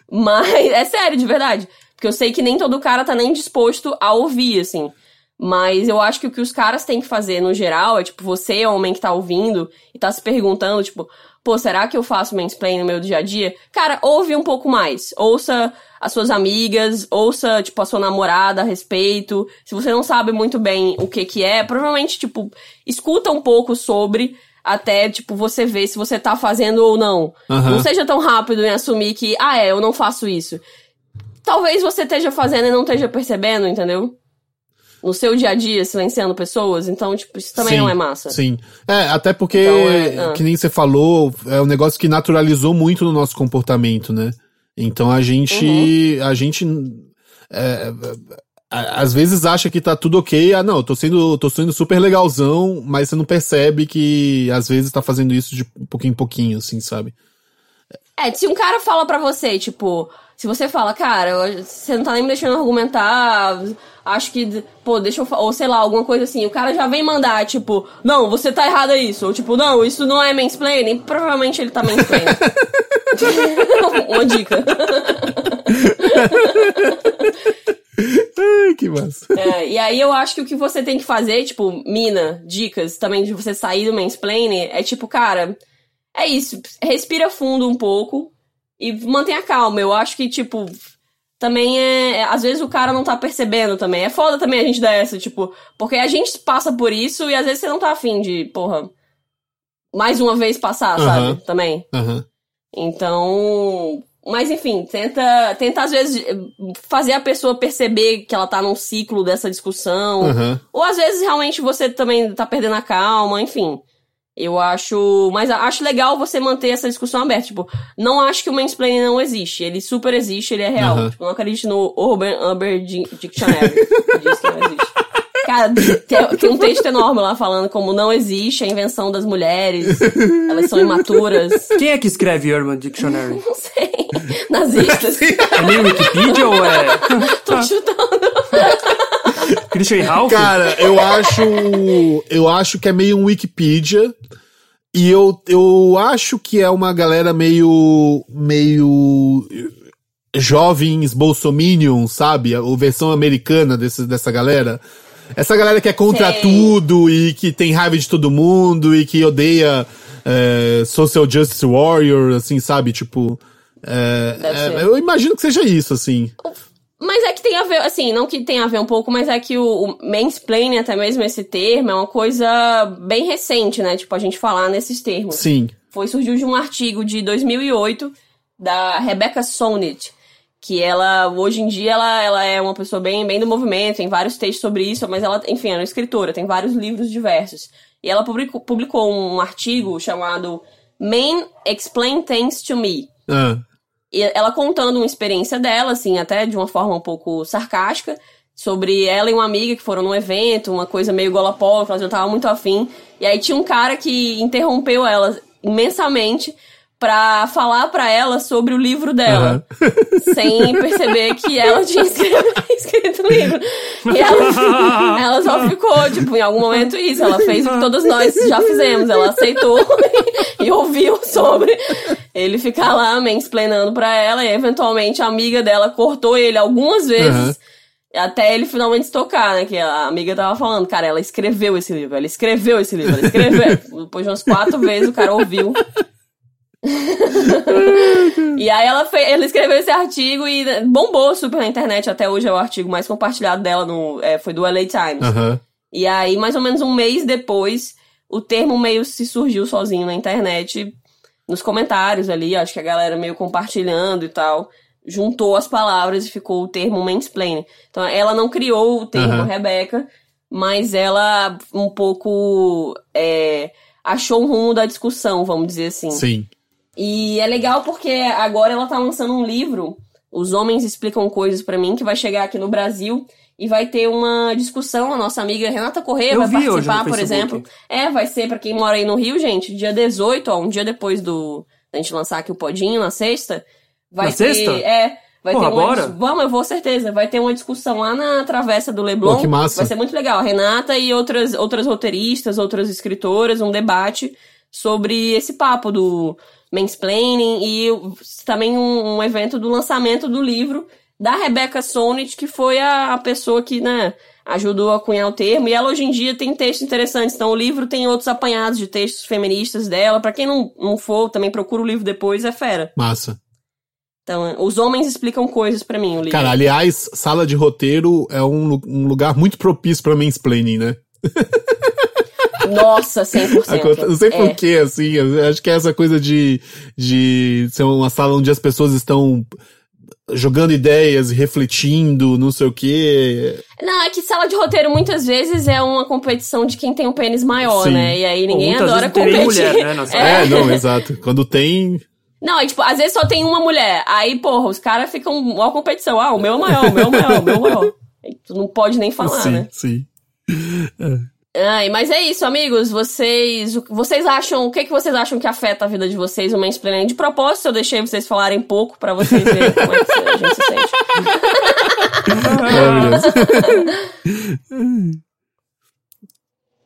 Mas é sério, de verdade. Porque eu sei que nem todo cara tá nem disposto a ouvir, assim. Mas eu acho que o que os caras têm que fazer no geral é, tipo, você, homem que tá ouvindo e tá se perguntando, tipo, pô, será que eu faço mansplaining no meu dia a dia? Cara, ouve um pouco mais. Ouça as suas amigas, ouça, tipo, a sua namorada a respeito. Se você não sabe muito bem o que que é, provavelmente, tipo, escuta um pouco sobre até, tipo, você ver se você tá fazendo ou não. Aham. Não seja tão rápido em assumir que, ah, é, eu não faço isso. Talvez você esteja fazendo e não esteja percebendo, entendeu? No seu dia a dia, silenciando pessoas. Então, tipo, isso também Sim, não é massa. Sim. É, até porque, Então, é, ah. que nem você falou, é um negócio que naturalizou muito no nosso comportamento, né? Então a gente. Uhum. A gente. é, às vezes acha que tá tudo ok. Ah, não, eu tô sendo, tô sendo super legalzão, mas você não percebe que às vezes tá fazendo isso de pouquinho em pouquinho, assim, sabe? É, se um cara fala pra você, tipo, se você fala, cara, você não tá nem me deixando argumentar, acho que, pô, deixa eu, fa-" ou sei lá, alguma coisa assim, o cara já vem mandar, tipo, não, você tá errado isso, ou tipo, não, isso não é mansplaining, provavelmente ele tá mansplaining. Uma dica. Ai, que massa. É, e aí eu acho que o que você tem que fazer, tipo, mina, dicas também de você sair do mansplaining, é tipo, cara, é isso, respira fundo um pouco e mantenha calma. Eu acho que, tipo, também é, é- Às vezes o cara não tá percebendo também. É foda também a gente dar essa, tipo, porque a gente passa por isso e às vezes você não tá afim de, porra, mais uma vez passar, Aham. sabe? Também. Aham. Então. Mas enfim, tenta, tenta às vezes fazer a pessoa perceber que ela tá num ciclo dessa discussão. Aham. Ou às vezes realmente você também tá perdendo a calma, enfim. Eu acho. Mas acho legal você manter essa discussão aberta. Tipo, não acho que o mansplaining não existe. Ele super existe, ele é real. Aham. Tipo, não acredito no Urban Amber Di- Dictionary. que diz que não existe. Cara, tem, tem um texto enorme lá falando como não existe a invenção das mulheres. Elas são imaturas. Quem é que escreve Urban Dictionary? Não sei. Nazistas. É meio Wikipedia ou é Tô chutando. Christian Ralph? Cara, eu acho. Eu acho que é meio um Wikipedia. E eu, eu acho que é uma galera meio. meio. jovens bolsominion, sabe? A a versão americana desse, dessa galera. Essa galera que é contra Sei. tudo e que tem raiva de todo mundo e que odeia é, Social Justice Warrior, assim, sabe? Tipo. é, é, eu imagino que seja isso, assim. Mas é que tem a ver, assim, não que tenha a ver um pouco, mas é que o, o mansplaining, até mesmo esse termo, é uma coisa bem recente, né? Tipo, a gente falar nesses termos. Sim. Foi, surgiu de um artigo de 2008 da Rebecca Solnit, que ela, hoje em dia, ela, ela é uma pessoa bem, bem do movimento, tem vários textos sobre isso, mas ela, enfim, ela é uma escritora, tem vários livros diversos. E ela publicou, publicou um artigo chamado Men Explain Things to Me, Ah, ela contando uma experiência dela, assim, até de uma forma um pouco sarcástica, sobre ela e uma amiga que foram num evento, uma coisa meio golapó, que elas já estavam muito afim. E aí tinha um cara que interrompeu ela imensamente pra falar pra ela sobre o livro dela, sem perceber que ela tinha escrito, escrito o livro. E ela, ela só ficou, tipo, em algum momento isso. Ela fez o que todas nós já fizemos. Ela aceitou e, ouviu sobre ele ficar lá mansplainando pra ela. E eventualmente a amiga dela cortou ele algumas vezes. Aham. Até ele finalmente tocar, né? Que a amiga tava falando, cara, ela escreveu esse livro, ela escreveu esse livro, ela escreveu. Depois de umas quatro vezes o cara ouviu. e aí ela, fez, ela escreveu esse artigo e bombou super na internet. Até hoje é o artigo mais compartilhado dela, no, é, foi do LA Times. aham. E aí, mais ou menos um mês depois, o termo meio se surgiu sozinho na internet, nos comentários ali, acho que a galera meio compartilhando e tal, juntou as palavras e ficou o termo mansplaining. Então, ela não criou o termo Aham. Rebeca, mas ela um pouco é, achou um rumo da discussão, vamos dizer assim. Sim. E é legal porque agora ela tá lançando um livro, Os Homens Explicam Coisas pra mim, que vai chegar aqui no Brasil e vai ter uma discussão. A nossa amiga Renata Corrêa Eu vai vi hoje participar, no por exemplo. É, vai ser pra quem mora aí no Rio, gente, dia 18, ó, um dia depois do da gente lançar aqui o podinho, na sexta. Vai Na ter, sexta? É. Vai Porra, ter uma? Vamos, eu vou certeza. Vai ter uma discussão lá na Travessa do Leblon. Pô, que massa. Vai ser muito legal. A Renata e outras, outras roteiristas, outras escritoras, um debate sobre esse papo do, mansplaining e também um, um evento do lançamento do livro da Rebecca Sonnet, que foi a, a pessoa que, né, ajudou a cunhar o termo, e ela hoje em dia tem textos interessantes. Então o livro tem outros apanhados de textos feministas dela. para quem não, não for, também procura o livro depois, é fera. Massa. Então, os homens explicam coisas para mim, o livro. Cara, aliás, sala de roteiro é um, um lugar muito propício pra mansplaining, né? Nossa, 100%. Não sei é. porquê, assim, acho que é essa coisa de, de ser uma sala onde as pessoas estão jogando ideias e refletindo, não sei o quê. Não, é que sala de roteiro muitas vezes é uma competição de quem tem um pênis maior, Sim. né? E aí ninguém Pô, adora competir. Mulher, né, é. é, não, exato. Quando tem. Não, é tipo, às vezes só tem uma mulher. Aí, porra, os caras ficam uma competição. Ah, o meu é maior, o meu é maior, o meu é maior. Aí, tu não pode nem falar, sim, né? Sim. É. Ai, mas é isso, amigos. Vocês, vocês acham, o que que vocês acham que afeta a vida de vocês o mansplaining? De propósito, eu deixei vocês falarem pouco para vocês verem como é que a gente se sente.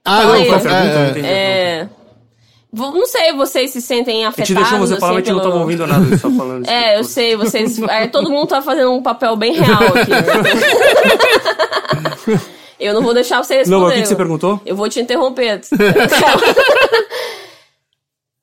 ah, não, qual é, é, não sei, vocês se sentem afetados. A gente deixou você falar, assim, gente pelo... não tava ouvindo nada, só falando. É, eu sei, vocês. É, todo mundo tá fazendo um papel bem real aqui. Né? Eu não vou deixar você responder. Não, mas o que, que você perguntou? Eu vou te interromper.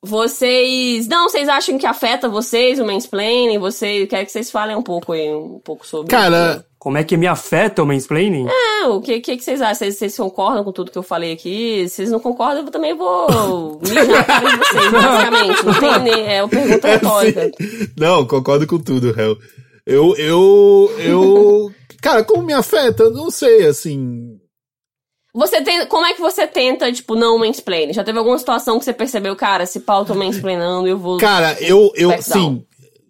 vocês. Não, vocês acham que afeta vocês o mansplaining? Vocês. Quero que vocês falem um pouco aí, um pouco sobre Cara. Isso. Como é que me afeta o mansplaining? É, o que, que, que vocês acham? Vocês, vocês concordam com tudo que eu falei aqui? Se vocês não concordam, eu também vou mijar na cara de vocês, basicamente. Não tem nem. É uma pergunta é, retórica. Não, concordo com tudo, Hel. Eu. Eu. Eu. Cara, como me afeta? Não sei, assim. Você tem. Como é que você tenta, tipo, não mansplain? Já teve alguma situação que você percebeu, cara, se pau tô mansplainando, eu vou. Cara, eu, eu, sim.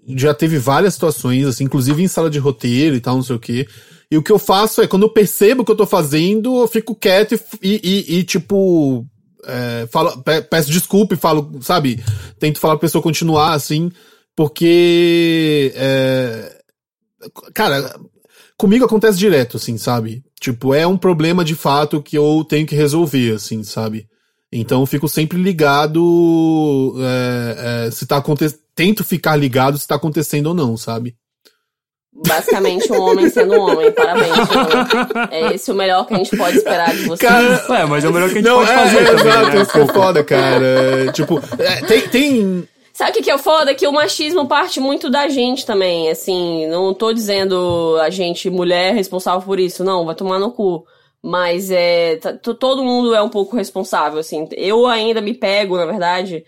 Já teve várias situações, assim, inclusive em sala de roteiro e tal, não sei o quê. E o que eu faço é, quando eu percebo o que eu tô fazendo, eu fico quieto e, e, e tipo. É, falo, peço desculpa e falo, sabe? Tento falar pra pessoa continuar, assim, porque. É, cara, Comigo acontece direto, assim, sabe? Tipo, é um problema de fato que eu tenho que resolver, assim, sabe? Então eu fico sempre ligado é, é, se tá acontecendo. Tento ficar ligado se tá acontecendo ou não, sabe? Basicamente um homem sendo um homem, parabéns. É esse o melhor que a gente pode esperar de você. Cara, é, mas é o melhor que a gente não, pode é, fazer. É, também, exato, né? isso é foda, cara. tipo, é, tem, tem Sabe o que, que é foda? Que o machismo parte muito da gente também. Assim, não tô dizendo a gente, mulher, responsável por isso. Não, vai tomar no cu. Mas é. Tá, todo mundo é um pouco responsável, assim. Eu ainda me pego, na verdade,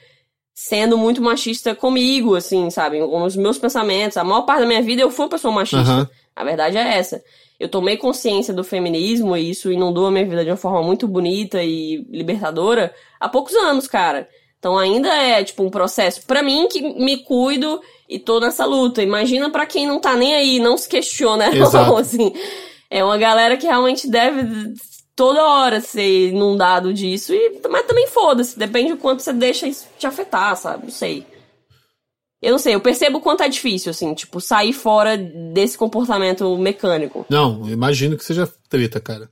sendo muito machista comigo, assim, sabe? Com os meus pensamentos. A maior parte da minha vida eu fui uma pessoa machista. Uhum. A verdade é essa. Eu tomei consciência do feminismo e isso inundou a minha vida de uma forma muito bonita e libertadora há poucos anos, cara. Então ainda é, tipo, um processo. para mim, que me cuido e tô nessa luta. Imagina para quem não tá nem aí, não se questiona, não, assim. É uma galera que realmente deve toda hora ser inundado disso. E, mas também foda-se, depende do quanto você deixa isso te afetar, sabe? Não sei. Eu não sei, eu percebo o quanto é difícil, assim, tipo, sair fora desse comportamento mecânico. Não, imagino que seja treta, cara.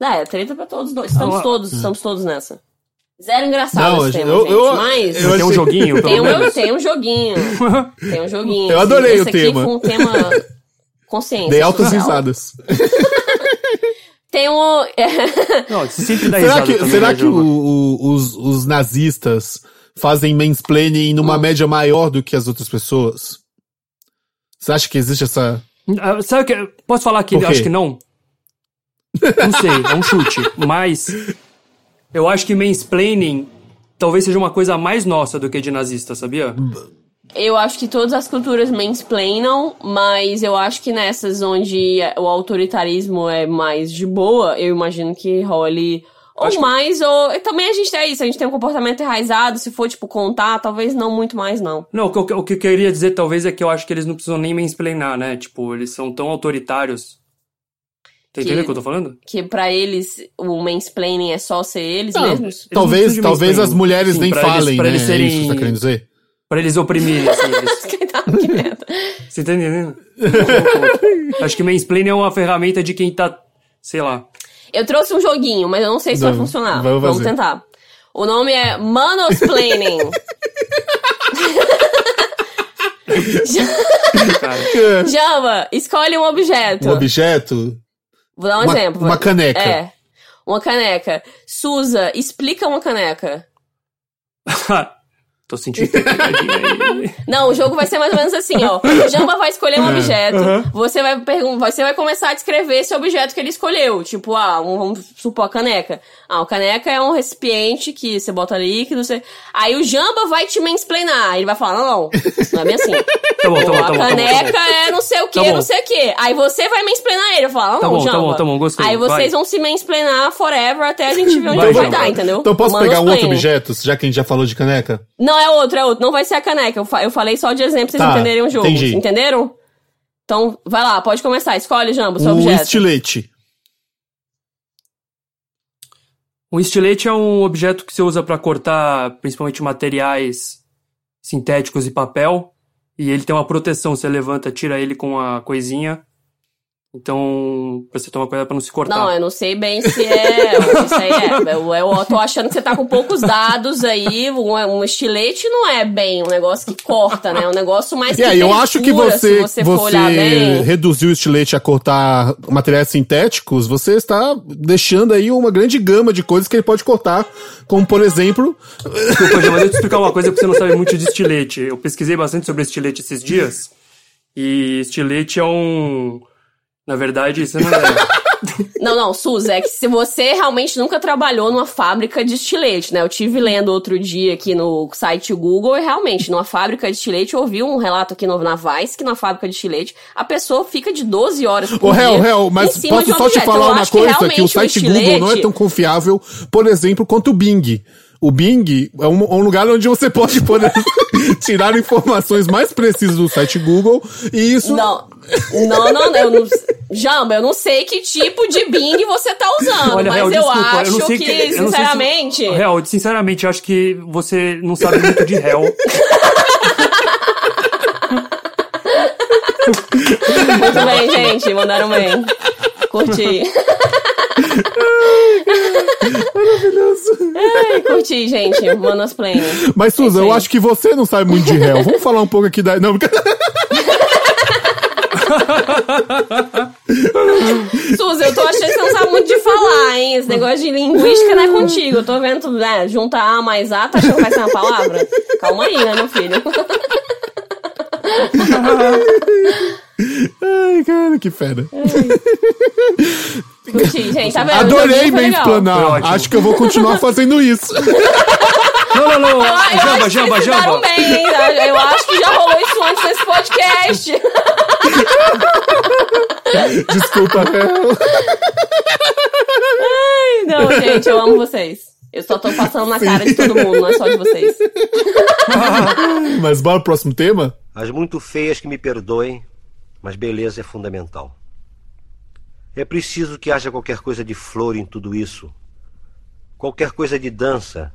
É, treta pra todos nós. Estamos ah, todos, é. estamos todos nessa. Zero engraçado não, esse tema, eu, gente, eu, mas... Eu tem um joguinho, tem um, tem um joguinho. Tem um joguinho. Eu adorei esse o tema. Foi um tema consciência. Dei altas risadas. tem um... não, sempre dá será que, também, será né, que o, o, os, os nazistas fazem mansplaining numa hum. média maior do que as outras pessoas? Você acha que existe essa... Uh, sabe que... Posso falar que acho que não? Não sei, é um chute. Mas eu acho que mansplaining talvez seja uma coisa mais nossa do que de nazista, sabia? Eu acho que todas as culturas mansplainam, mas eu acho que nessas onde o autoritarismo é mais de boa, eu imagino que role ou mais, ou também a gente tem isso, a gente tem um comportamento enraizado, se for, tipo, contar, talvez não muito mais, não. Não, o que, o que eu queria dizer, talvez, é que eu acho que eles não precisam nem mansplainar, né? Tipo, eles são tão autoritários Tá entendendo o que eu tô falando? Que pra eles o mansplaining é só ser eles não, mesmos? Eles talvez talvez as mulheres Sim, nem pra falem, eles, pra né? Eles serem... É isso que você tá querendo dizer? Pra eles oprimirem, assim. Eles... Tá você tá entendendo? Acho que mansplaining é uma ferramenta de quem tá, sei lá. Eu trouxe um joguinho, mas eu não sei se não, vai funcionar. Vamos tentar. O nome é Manosplaining. Cara, Jamba, escolhe um objeto. Um objeto? Vou dar um Uma- exemplo. uma caneca. É. Uma caneca. Suza, explica uma caneca. Tô sentindo aí. Não, o jogo vai ser mais ou menos assim, ó. O Jamba vai escolher um É. objeto. Você vai você vai começar a descrever esse objeto que ele escolheu. Tipo, ah, um- vamos supor a caneca. Ah, a caneca é um recipiente que você bota líquido. Você... Aí o Jamba vai te mansplainar. Ele vai falar, não, não, não é bem assim. Tá bom, tá bom, tá bom. a tá bom, tá caneca bom. é não sei o que, Tá não sei o que. Aí você vai mansplainar ele. Eu falo, não, Tá bom, tá Jamba. bom, tá bom, gostei. Aí vocês Vai. vão se mansplainar forever até a gente ver onde Vai, vai, dar, entendeu? Então posso pegar um outro objeto, já que a gente já falou de caneca? Não, é outro, é outro. Não vai ser a caneca. Eu, fa- eu falei só de exemplo pra vocês Tá, entenderem o jogo. entendi. Entenderam? Então, vai lá, pode começar. Escolhe, Jambo, o seu Um objeto. estilete. Um estilete é um objeto que você usa para cortar principalmente materiais sintéticos e papel. E ele tem uma proteção. Você levanta, tira ele com a coisinha. Então, pra você tomar cuidado pra não se cortar. Não, eu não sei bem se é. Isso aí é. Eu, eu tô achando que você tá com poucos dados aí. Um, um estilete não é bem um negócio que corta, né? É um negócio mais que E aí, eu acho que você, você, for olhar bem. reduziu o estilete a cortar materiais sintéticos, você está deixando aí uma grande gama de coisas que ele pode cortar, como por exemplo, Desculpa, mas deixa eu te explicar uma coisa que você não sabe muito de estilete. Eu pesquisei bastante sobre estilete esses dias. E estilete é um. Na verdade, você não é. Não, não, Suzy, é que se você realmente nunca trabalhou numa fábrica de estilete, né? Eu tive lendo outro dia aqui no site Google e realmente, numa fábrica de estilete, eu ouvi um relato aqui no, na Vice que na fábrica de estilete a pessoa fica de 12 horas por Ô, dia Hel, Hel, em mas posso só te. Eu falar uma que coisa, que, realmente o site estilete- Google não é tão confiável, por exemplo, quanto o Bing. O Bing é um, um lugar onde você pode, tirar informações mais precisas do site Google, e isso... Não, não, não, eu não. Jamba, eu não sei que tipo de Bing você tá usando, Olha, mas Real, eu desculpa, acho eu não sei que, que, eu não sei se- sinceramente. Real, sinceramente, eu acho que você não sabe muito de réu. Muito bem, gente, mandaram bem. Curti. Ai, curti, gente. Manosplaining. Mas, Susan, É isso eu acho que você não sabe muito de réu. Vamos falar um pouco aqui da... Não, Suzy, eu tô achando que você não sabe muito de falar, hein? Esse negócio de linguística não é contigo. Eu tô vendo, né, junta A mais A, tá achando que vai ser uma palavra? Calma aí, né, meu filho? Ai, cara, que fera. Curti, gente, tá vendo? Adorei bem explanar. Acho que eu vou continuar fazendo isso. Não, não, não. Ah, Jamba, Jamba, Jamba. bem? Eu acho que já rolou isso antes desse podcast. Desculpa. Ai, não, gente, eu amo vocês. Eu só tô passando na cara de todo mundo, não é só de vocês. Mas bora pro próximo tema? As muito feias que me perdoem, mas beleza é fundamental. É preciso que haja qualquer coisa de flor em tudo isso. Qualquer coisa de dança.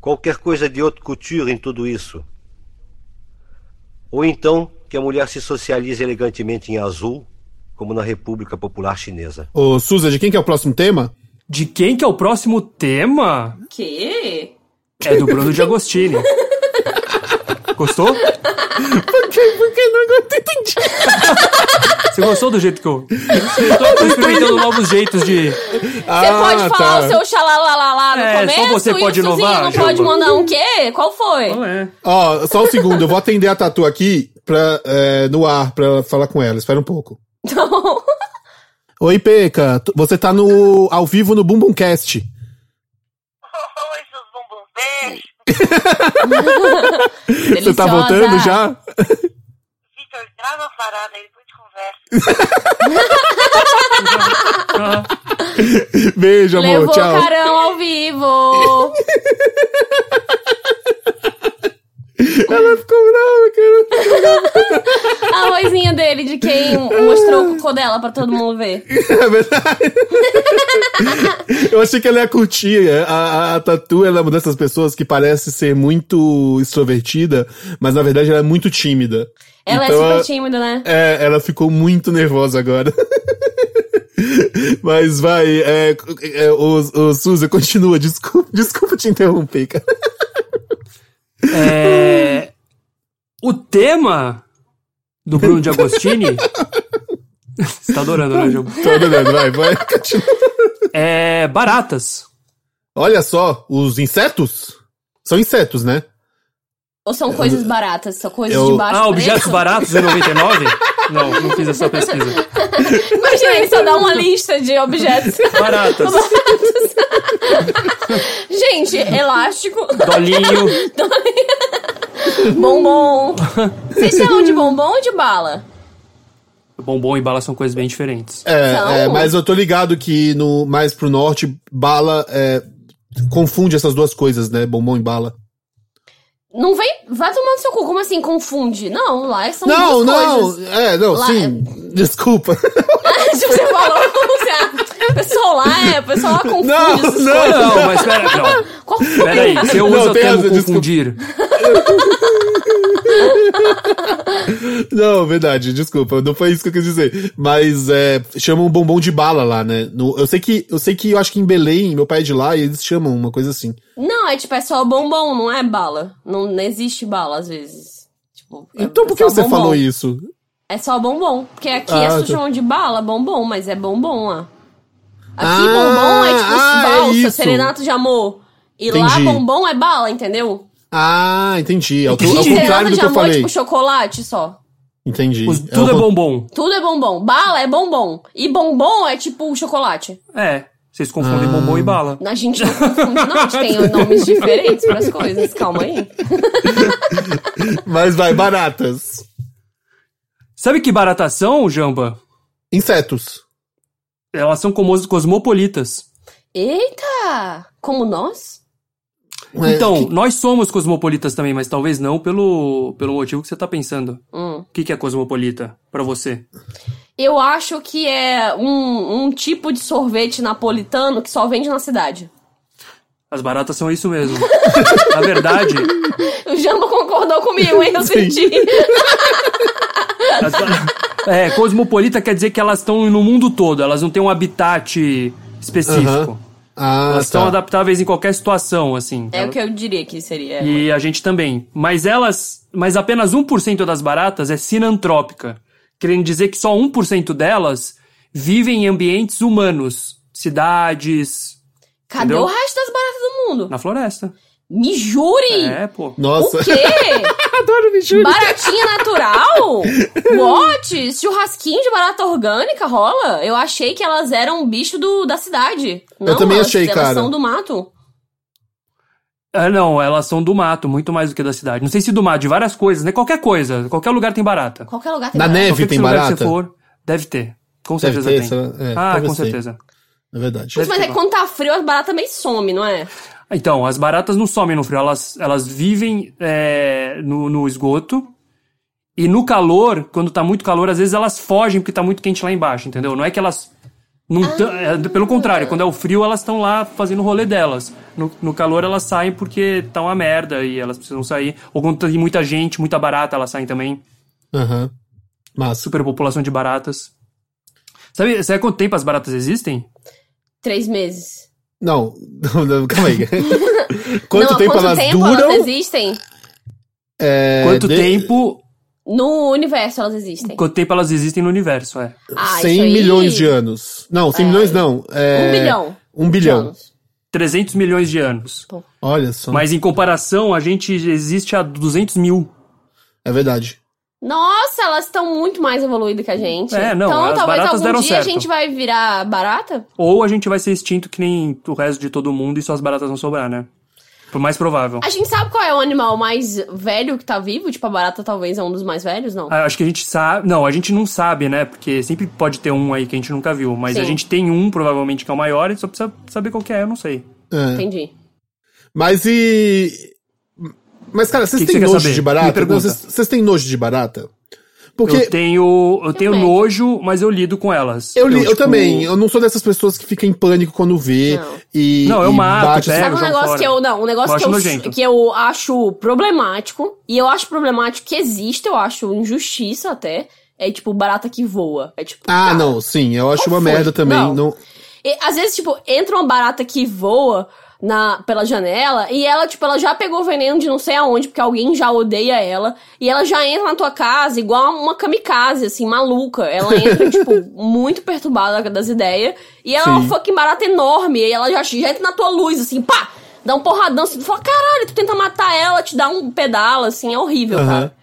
Qualquer coisa de haute couture em tudo isso. Ou então que a mulher se socialize elegantemente em azul, como na República Popular Chinesa. Ô, Suza, de quem que é o próximo tema? De quem que é o próximo tema? Que? É do Bruno de Agostini. Gostou? Por que, por que não entendi? Você gostou do jeito que eu. Eu tô, tô experimentando novos jeitos de. Você Ah, pode falar o seu xalalalá no É, só começo você e pode inovar, não pode mandar um quê? Qual foi? Não é. Ó, só um segundo, eu vou atender a Tatu aqui pra, é, no ar pra falar com ela. Espera um pouco. Oi, Peca. Você tá no, ao vivo no Bumbumcast. Oi, seus bumbum beijo. Você tá voltando já? Vitor, grava a parada aí, depois conversa. Beijo, amor. Levou Tchau. carão ao vivo. Ela ficou brava, cara. A vozinha dele de quem mostrou o cocô dela pra todo mundo ver. É verdade. Eu achei que ela ia curtir. A, a, a Tatu ela é uma dessas pessoas que parece ser muito extrovertida, mas na verdade ela é muito tímida. Ela Então, é super ela- tímida, né? É, ela ficou muito nervosa agora. Mas vai, é, é, o, o Suza, continua, desculpa, desculpa te interromper, cara. É, O tema do Bruno de Agostini. Você tá adorando, né, João? Tô adorando, vai, vai. continua. É baratas. Olha só, os insetos? São insetos, né? Ou são coisas baratas? São coisas eu- de baixo Ah, objetos preço? baratos em 99? Não, não fiz essa pesquisa. Imagina, ele só dá uma lista de objetos. Baratas. Gente, elástico, Dolinho. bombom. Vocês chamam de bombom ou de bala? Bombom e bala são coisas bem diferentes. É, é, mas eu tô ligado que no mais pro norte, bala é, confunde essas duas coisas, né? Bombom e bala. Não vem. Vai tomar no seu cu. Como assim confunde? Não, lá são não, duas não, coisas. é, não, Lá sim. Desculpa. Tipo, você falou. O pessoal lá é. O pessoal lá confunde Não, essas não. coisas. Não, mas pera, não. Qual foi? Pera aí, você usa Não, o termo razão, confundir. Não, verdade, desculpa, não foi isso que eu quis dizer. Mas é, chamam bombom de bala lá, né? No- eu sei que eu sei que eu acho que em Belém, meu pai é de lá, e eles chamam uma coisa assim. Não, é tipo, é só bombom, não é bala. Não, não existe bala às vezes. Tipo, é- Então por que é você bombom. falou isso? É só bombom. Porque aqui Ah, as pessoas tá. chamam de bala, bombom, mas é bombom lá. Aqui Ah, bombom é tipo ah, é valsa, isso. serenato de amor. E Entendi. lá bombom é bala, entendeu? Ah, entendi. É o, ao contrário serenato do de que eu amor é falei. tipo chocolate só. Entendi. Os- É tudo o é bombom. Tudo é bombom. Bala é bombom. E bombom é tipo chocolate. É, vocês confundem Ah. bombom e bala. A gente não confunde, não. A gente tem nomes diferentes para as coisas. Calma aí. Mas vai, baratas. Sabe que baratação, Jamba? Insetos. Elas são como cosmopolitas. Eita! Como nós? É, Então, nós somos cosmopolitas também, mas talvez não pelo, pelo motivo que você tá pensando. Hum. O que, que é cosmopolita pra você? Eu acho que é um, um tipo de sorvete napolitano que só vende na cidade. As baratas são isso mesmo. Na verdade, O Jamba concordou comigo, hein? Eu senti. as é, cosmopolita quer dizer que elas estão no mundo todo, elas não têm um habitat específico. Ah, Elas estão tá. adaptáveis em qualquer situação, assim. É o que eu diria que seria. E a gente também. Mas elas. Mas apenas 1% das baratas é sinantrópica. Querendo dizer que só 1% delas vivem em ambientes humanos. Cidades. Cadê entendeu? o resto das baratas mundo? Na floresta. Me jure! É, pô. Nossa. O quê? Adoro me juro. Baratinha natural? What? Churrasquinho de barata orgânica rola? Eu achei que elas eram um bicho do, da cidade. Não, também elas, achei, elas cara. são do mato. Ah, não, elas são do mato, muito mais do que da cidade. Não sei se do mato, de várias coisas, né? Qualquer coisa. Qualquer lugar tem barata. Qualquer lugar tem Na barata. neve Qualquer tem barata? você for, deve ter. Com Deve certeza ter, tem. essa- é, ah, com certeza. É verdade. Mas é que quando tá frio, as baratas meio somem, não é? Então, as baratas não somem no frio, elas, elas vivem é, no, no esgoto. E no calor, quando tá muito calor, às vezes elas fogem porque tá muito quente lá embaixo, entendeu? Não é que elas. Não tã- é, pelo contrário, quando é o frio, elas estão lá fazendo o rolê delas. No, no calor, elas saem porque tá uma merda e elas precisam sair. Ou quando tem muita gente, muita barata, elas saem também. Aham. Massa. Superpopulação de baratas. Sabe, sabe quanto tempo as baratas existem? Três meses. Não, não, não, calma aí. quanto não, tempo quanto elas tempo duram? elas existem? É, Quanto de- tempo. No universo elas existem. Quanto tempo elas existem no universo, é. Ah, 100 isso aí- milhões de anos. Não, 100 milhões não. É, Um bilhão. Um bilhão. anos. 300 milhões de anos. Olha só. Mas em comparação, a gente existe há 200 mil. É verdade. Nossa, elas estão muito mais evoluídas que a gente. É, não, então as talvez baratas algum deram dia certo. a gente vai virar barata? Ou a gente vai ser extinto que nem o resto de todo mundo e só as baratas vão sobrar, né? Por mais provável. A gente sabe qual é o animal mais velho que tá vivo? Tipo, a barata talvez é um dos mais velhos, não? Ah, acho que a gente sabe. Não, a gente não sabe, né? Porque sempre pode ter um aí que a gente nunca viu. Mas Sim. a gente tem um, provavelmente, que é o maior, e só precisa saber qual que é, eu não sei. É. Entendi. Mas e. Mas, cara, vocês Que têm nojo saber? de barata? Vocês têm nojo de barata? Porque Eu tenho. Eu tenho nojo, mas eu lido com elas. eu, li, eu tipo, também, eu não sou dessas pessoas que ficam em pânico quando vê Não. e. Não, eu e mato, bate pego. Sabe um negócio fora. que eu. Não, um negócio Eu que acho eu, nojento. que eu acho problemático. E eu acho problemático que existe, eu acho injustiça até. É tipo barata que voa. É tipo. Ah, cara, não, sim, eu acho uma foi? merda também. Não. Não. E, às vezes, tipo, entra uma barata que voa na, pela janela e ela, tipo, ela já pegou veneno de não sei aonde, porque alguém já odeia ela. E ela já entra na tua casa igual uma kamikaze, assim, maluca. Ela entra, tipo, muito perturbada das ideias. E ela é uma Sim. fucking barata enorme. E ela já, já entra na tua luz, assim, pá! Dá um porradão, assim, tu fala, caralho, tu tenta matar ela, te dá um pedala, assim, é horrível, Aham. cara.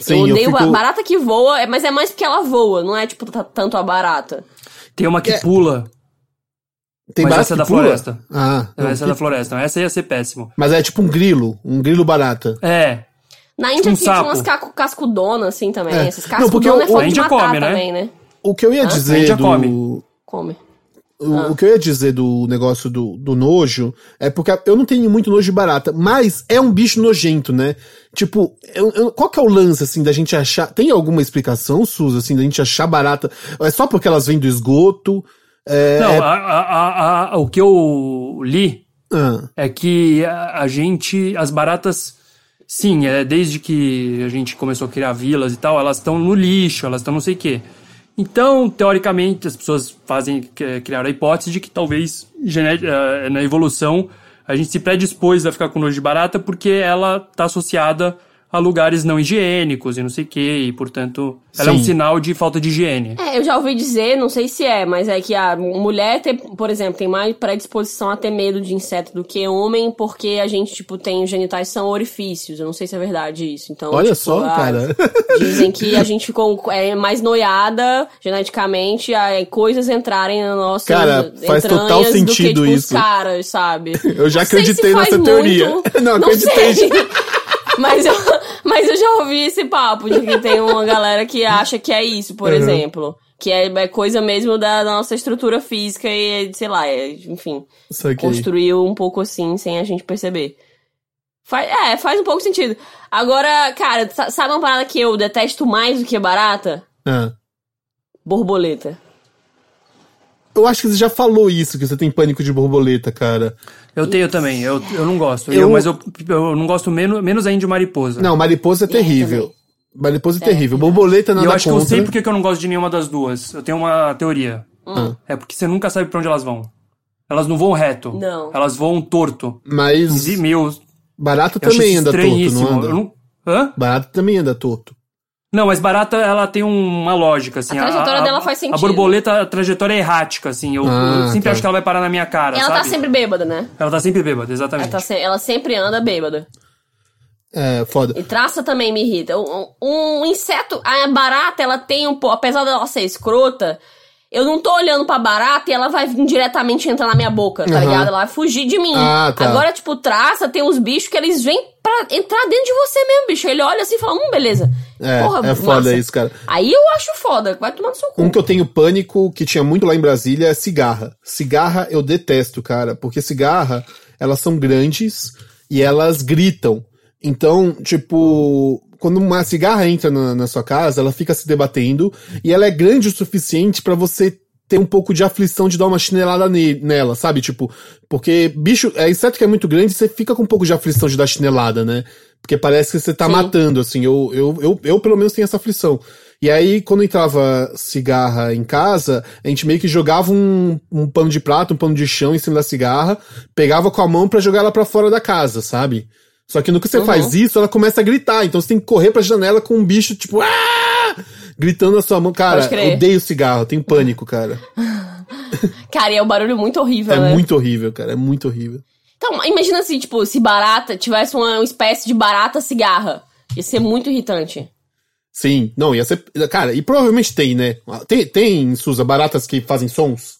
Sim, eu eu odeio fico- barata que voa, é- mas é mais porque ela voa, não é, tipo, t- tanto a barata. Tem uma que É. pula. Tem Mas barata essa é que da pula? floresta. Ah, não, essa é da floresta. Essa ia ser péssimo. mas é tipo um grilo, um grilo barata. É. Na Índia um aqui tinha umas cascudonas, assim, também. É. Esses Não, porque cascudonas é a de matar come, né? também, né? O que eu ia A dizer Índia do... come. Come. O, Ah. o que eu ia dizer do negócio do, do nojo é porque eu não tenho muito nojo de barata, mas é um bicho nojento, né? Tipo, eu- eu- qual que é o lance, assim, da gente achar. Tem alguma explicação, Suzy, assim, da gente achar barata? É só porque elas vêm do esgoto? É, Não, é- a- a- a- o que eu li ah, é que a, gente, as baratas, sim, é desde que a gente começou a criar vilas e tal, elas estão no lixo, elas estão não sei o quê. Então, teoricamente, as pessoas fazem que- criar a hipótese de que talvez eh, na evolução a gente se predispôs a ficar com nojo de barata porque ela está associada a lugares não higiênicos e não sei o quê, e portanto ela é um Sim. sinal de falta de higiene. É, eu já ouvi dizer, não sei se é, mas é que a mulher, tem, por exemplo, tem mais predisposição a ter medo de inseto do que homem, porque a gente, tipo, tem os genitais são orifícios. Eu não sei se é verdade isso. Então, olha tipo, só, a- cara. Dizem que a gente ficou é, mais noiada geneticamente a coisas entrarem na nossa Cara, faz entranhas total do que, sentido tipo, os isso. caras, sabe? Eu já Não sei se acreditei faz nessa teoria. Não, acreditei. Mas eu, mas eu já ouvi esse papo de que tem uma galera que acha que é isso, por Uhum. exemplo. Que é, é coisa mesmo da nossa estrutura física e, sei lá, é, enfim, construiu um pouco assim sem a gente perceber. Faz, é, faz um pouco sentido. Agora, cara, sa- sabe uma parada que eu detesto mais do que barata? Ah. Borboleta. Eu acho que você já falou isso, que você tem pânico de borboleta, cara. Eu tenho também, eu, eu não gosto. Eu- Eu, mas eu, eu não gosto menos, menos ainda de mariposa. Não, mariposa é terrível. Mariposa é terrível. Borboleta E nada eu acho contra. que eu sei porque que eu não gosto de nenhuma das duas. Eu tenho uma teoria. Ah. É porque você nunca sabe pra onde elas vão. Elas não vão reto. Não. Elas vão torto. Mas E, meu, barata eu acho também anda torto, não anda? Não... Hã? Barata também anda torto. Não, mas barata, ela tem uma lógica, assim. A trajetória dela faz sentido. A borboleta, a trajetória é errática, assim. Eu, Ah, eu sempre tá. acho que ela vai parar na minha cara, ela sabe? tá sempre bêbada, né? Ela tá sempre bêbada, Ela, exatamente. tá se- ela sempre anda bêbada. É, foda. E traça também me irrita. Um, um inseto, a barata, ela tem um pouco, apesar dela ser escrota, eu não tô olhando pra barata e ela vai diretamente entrar na minha boca, tá Aham. ligado? Ela vai fugir de mim. Ah, tá. Agora, tipo, traça, tem uns bichos que eles vêm pra entrar dentro de você mesmo, bicho. Ele olha assim e fala, hum, beleza. É, Porra, é foda massa. isso, cara. Aí eu acho foda, vai tomar no seu cu. Um que eu tenho pânico, que tinha muito lá em Brasília, é cigarra. Cigarra eu detesto, cara, porque cigarra, elas são grandes e elas gritam. Então, tipo, quando uma cigarra entra na, na sua casa, ela fica se debatendo e ela é grande o suficiente pra você ter um pouco de aflição de dar uma chinelada ne- nela, sabe? Tipo, porque bicho, é inseto que é muito grande, você fica com um pouco de aflição de dar chinelada, né? Porque parece que você tá Sim. matando, assim. Eu, eu, eu, eu, pelo menos, tenho essa aflição. E aí, quando entrava cigarra em casa, a gente meio que jogava um, um pano de prato, um pano de chão em cima da cigarra, pegava com a mão pra jogar ela pra fora da casa, sabe? Só que no que você Uhum. faz isso, ela começa a gritar. Então você tem que correr pra janela com um bicho, tipo, "Ah!" gritando na sua mão. Cara, odeio cigarro, tenho pânico, cara. Cara, e é um barulho muito horrível, É né? muito horrível, cara, é muito horrível. Então, imagina se, tipo, se barata tivesse uma, uma espécie de barata cigarra. Ia ser muito irritante. Sim, não, ia ser. Cara, e provavelmente tem, né? Tem, tem Suza, baratas que fazem sons?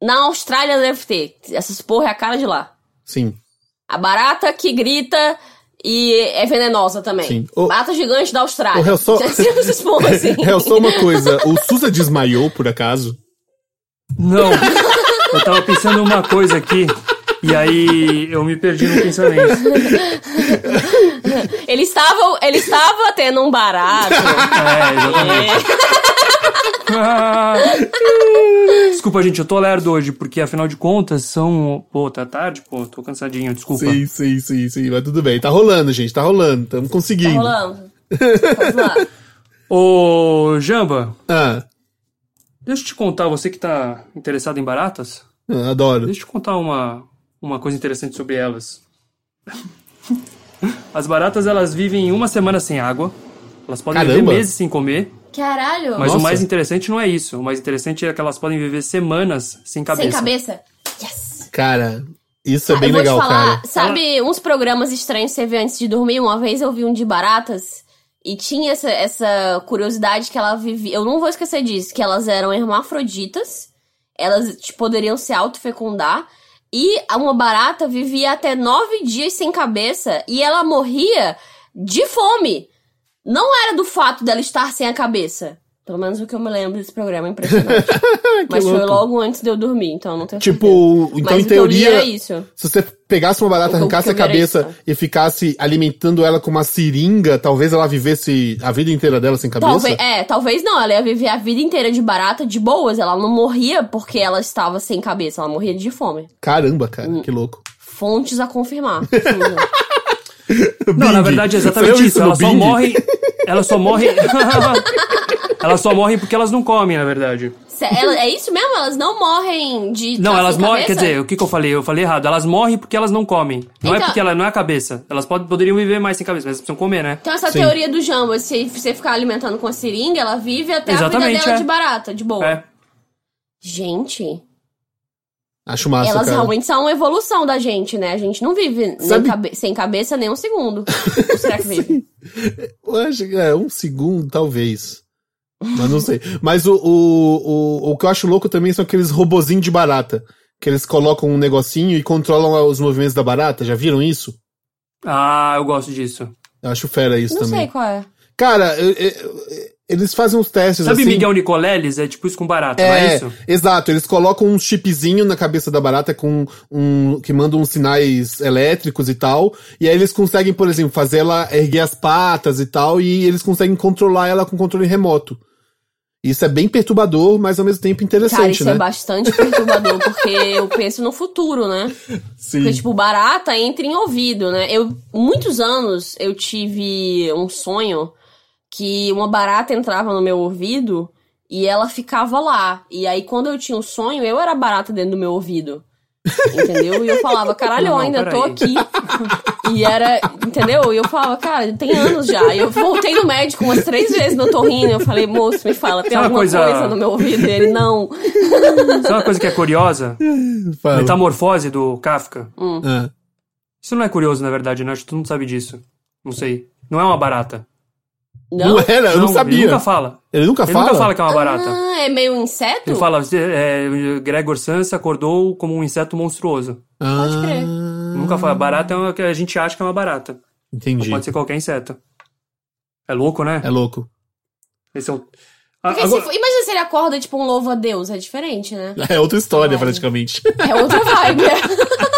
Na Austrália deve ter. Essas porra é a cara de lá. Sim. A barata que grita e é venenosa também. Sim. O- Barata gigante da Austrália. O Hel só- assim. Só uma coisa, o Suza desmaiou, por acaso? Não. eu tava pensando uma coisa aqui. E aí eu me perdi no pensamento. Ele estava, ele estava tendo um barato. É, exatamente. Ah. Desculpa, gente, eu tô lerdo hoje, porque afinal de contas são. Pô, tá tarde, pô, tô cansadinho, desculpa. Sim, sim, sim, sim, mas tudo bem. Tá rolando, gente, tá rolando, estamos Tá conseguindo. rolando. Vamos lá. Ô, Jamba, Ah, deixa eu te contar, você que tá interessado em baratas, eu adoro. deixa eu te contar uma, uma coisa interessante sobre elas. As baratas, elas vivem uma semana sem água. Elas podem Caramba. viver meses sem comer. Caralho. Mas Nossa. o mais interessante não é isso. O mais interessante é que elas podem viver semanas sem cabeça. Sem cabeça? Yes. Cara, isso é bem eu vou legal, te falar, cara. sabe uns programas estranhos que você vê antes de dormir? Uma vez eu vi um de baratas e tinha essa, essa curiosidade que ela vivia. Eu não vou esquecer disso, que elas eram hermafroditas, elas tipo, poderiam se autofecundar. E uma barata vivia até nove dias sem cabeça e ela morria de fome. Não era do fato dela estar sem a cabeça. Pelo menos o que eu me lembro desse programa, é impressionante. Mas foi louco. logo antes de eu dormir, então não tenho certeza. Tipo, então Mas em teoria, era isso. se você pegasse uma barata, arrancasse a cabeça e ficasse alimentando ela com uma seringa, talvez ela vivesse a vida inteira dela sem cabeça? Talvez, é, talvez não. Ela ia viver a vida inteira de barata de boas. Ela não morria porque ela estava sem cabeça. Ela morria de fome. Caramba, cara, Hum. que louco. Fontes a confirmar. Não, na verdade é exatamente isso. no Elas só Bing? morrem. Elas só morrem. elas só morrem porque elas não comem, na verdade. Ela- é isso mesmo? Elas não morrem de. Não, elas morrem. Quer dizer, o que, que eu falei? Eu falei errado. Elas morrem porque elas não comem. Não é Então- porque ela não é a cabeça. Elas pod- poderiam viver mais sem cabeça, mas elas precisam comer, né? Então essa Sim. teoria do Jambo, se você ficar alimentando com a seringa, ela vive até a Exatamente, vida dela é. de barata, de boa. É. Gente, Acho massa, elas cara. realmente são uma evolução da gente, né? A gente não vive cabe- sem cabeça nem um segundo. Ou será que vive? Eu acho que é um segundo, talvez. Mas não sei. Mas o, o, o, o que eu acho louco também são aqueles robozinhos de barata. Que eles colocam um negocinho e controlam os movimentos da barata. Já viram isso? Ah, eu gosto disso. Eu acho fera isso Não também. sei qual é. Cara, eu- eu- eles fazem uns testes Sabe assim. Miguel Nicoleles? É tipo isso com barata, não é É, isso? exato. Eles colocam um chipzinho na cabeça da barata com um que manda uns sinais elétricos e tal. E aí eles conseguem, por exemplo, fazer ela erguer as patas e tal. E eles conseguem controlar ela com controle remoto. Isso é bem perturbador, mas ao mesmo tempo Cara, interessante, isso né? é bastante perturbador, porque eu penso no futuro, né? Sim. Porque, tipo, barata entra em ouvido, né? Eu, muitos anos, eu tive um sonho que uma barata entrava no meu ouvido e ela ficava lá. E aí, quando eu tinha um sonho, eu era barata dentro do meu ouvido. Entendeu? E eu falava, caralho, eu Não, ainda tô peraí. aqui. E era, entendeu? E eu falava, cara, tem anos já. E eu voltei no médico umas três vezes no torrino. Eu falei, moço, me fala, tem Sabe uma alguma coisa- coisa no meu ouvido? Ele, não. Sabe uma coisa que é curiosa? Fala. Metamorfose do Kafka. Ah. Isso não é curioso, na verdade, né? Acho que todo mundo sabe disso. Não sei. Não é uma barata. Não, era, eu não, Ele sabia. nunca fala. Ele nunca Ele fala? nunca fala que é uma barata. Ah, é meio inseto? Ele fala, é, Gregor Samsa acordou como um inseto monstruoso. Ah, Pode crer. Nunca fala. Barata é uma que a gente acha que é uma barata. Entendi. Pode ser qualquer inseto. É louco, né? É louco. Esse é o... Ah, Porque agora- se for- imagina se ele acorda tipo um louvo a Deus, é diferente, né? É outra história, Vai. praticamente. É outra vibe.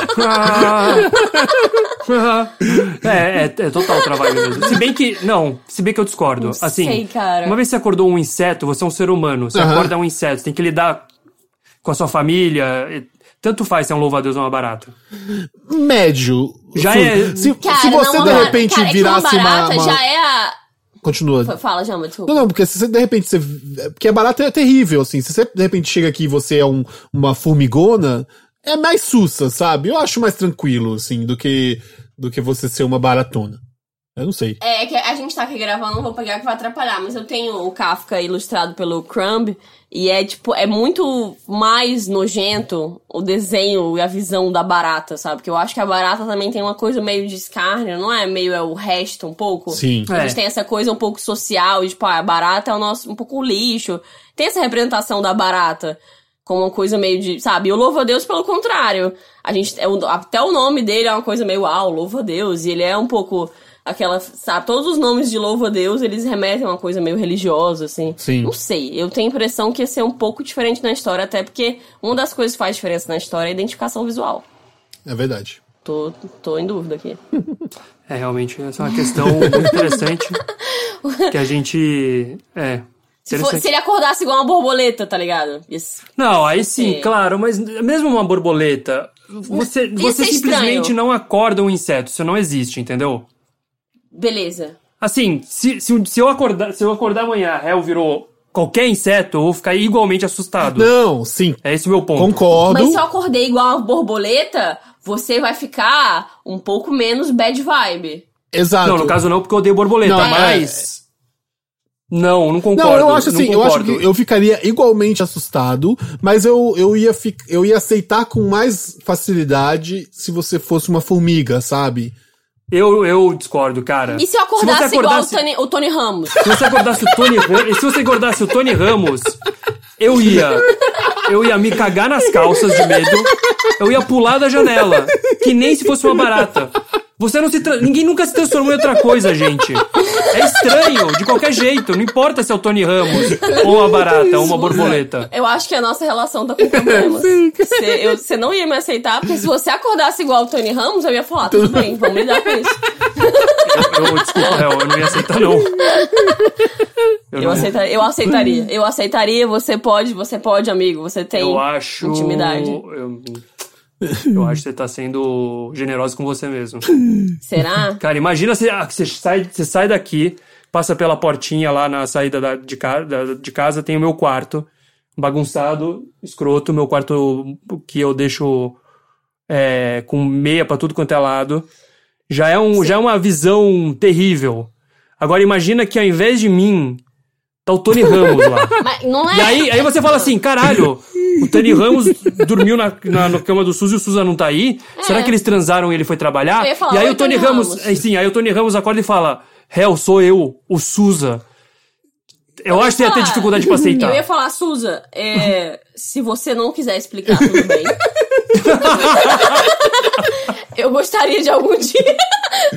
é, é, é total trabalho mesmo. Se bem que. Não, se bem que eu discordo. Não assim, sei, cara. uma vez você acordou um inseto, você é um ser humano. Você Aham. acorda um inseto, você tem que lidar com a sua família. Tanto faz se é um louva-a-Deus ou uma barata. Médio. Já é- Se, Cara, se você não, de repente cara, é que virasse uma uma. barata uma- já é a... Continua. Fala, Jamba, desculpa. Não, não, porque se você de repente você. Porque a barata é terrível, assim. Se você de repente chega aqui e você é um, uma formigona, é mais sussa, sabe? Eu acho mais tranquilo, assim, do que, do que você ser uma baratona. Eu não sei. É, que a gente tá aqui gravando, não vou pegar que vai atrapalhar, mas eu tenho o Kafka ilustrado pelo Crumb, e é tipo, é muito mais nojento o desenho e a visão da barata, sabe? Porque eu acho que a barata também tem uma coisa meio de escárnio, não é? Meio é o resto um pouco. Sim. A gente É. tem essa coisa um pouco social, e, tipo, ah, a barata é o nosso, um pouco lixo. Tem essa representação da barata como uma coisa meio de, sabe? E o louvo a Deus pelo contrário. A gente, é até o nome dele é uma coisa meio, ah, o louvo a Deus. E ele é um pouco aquela, sabe? Todos os nomes de louvo a Deus, eles remetem a uma coisa meio religiosa, assim. Sim. Não sei, eu tenho a impressão que ia ser um pouco diferente na história, até porque uma das coisas que faz diferença na história é a identificação visual. É verdade. Tô, tô em dúvida aqui. É, realmente, essa é uma questão muito interessante. que a gente. É. Se, for- se ele acordasse igual uma borboleta, tá ligado? Isso. Não, aí sim, Sim. claro, mas mesmo uma borboleta, você, você ser simplesmente estranho. não acorda um inseto, isso não existe, entendeu? Beleza. Assim, se, se, se eu acordar, se eu acordar amanhã, a réu virou qualquer inseto, eu vou ficar igualmente assustado. Não, sim. É esse o meu ponto. Concordo. Mas se eu acordei igual uma borboleta, você vai ficar um pouco menos bad vibe. Exato. Não, no caso não, porque eu odeio borboleta, Não, é- mas. Não, não concordo. Não, eu acho assim, eu acho que eu ficaria igualmente assustado, mas eu, eu, ia fi- eu ia aceitar com mais facilidade se você fosse uma formiga, sabe? Eu, eu discordo, cara. E se eu acordasse, você igual o acordasse- Tony, o Tony Ramos? Se você acordasse o Tony Ramos, se você acordasse o Tony Ramos, eu ia, eu ia me cagar nas calças de medo, eu ia pular da janela, que nem se fosse uma barata. Você não se tra... ninguém nunca se transformou em outra coisa, gente. É estranho, de qualquer jeito, não importa se é o Tony Ramos ou uma barata ou uma borboleta. Eu acho que a nossa relação tá com problemas. Você, não ia me aceitar, porque se você acordasse igual o Tony Ramos, eu ia falar, tudo bem, vamos lidar com isso. Eu, eu desculpa, Hel, eu não ia aceitar não. Eu, Eu, não- aceita, eu aceitaria. Eu aceitaria, você pode, você pode, amigo. Você tem eu acho intimidade. Eu, eu acho que você tá sendo generoso com você mesmo. Será? Cara, imagina você, ah, você, sai, você sai daqui, passa pela portinha lá na saída da- de, ca- da- de casa, tem o meu quarto, bagunçado, escroto, meu quarto que eu deixo é, com meia pra tudo quanto é lado. Já é, um, já é uma visão terrível. Agora imagina que ao invés de mim, tá o Tony Ramos lá. Mas não é. E aí, aí você fala assim, caralho, o Tony Ramos dormiu na, na, na cama do Suzy e o Suza não tá aí? Será que eles transaram e ele foi trabalhar? É. Eu ia falar, e aí "Oi, o Tony, Ramos, Ramos." é, sim, aí o Tony Ramos acorda e fala, Hell, sou eu, o Suza. Eu acho que você ia ter dificuldade pra aceitar. Eu ia falar, Suza, é, se você não quiser explicar, tudo bem. eu gostaria de algum dia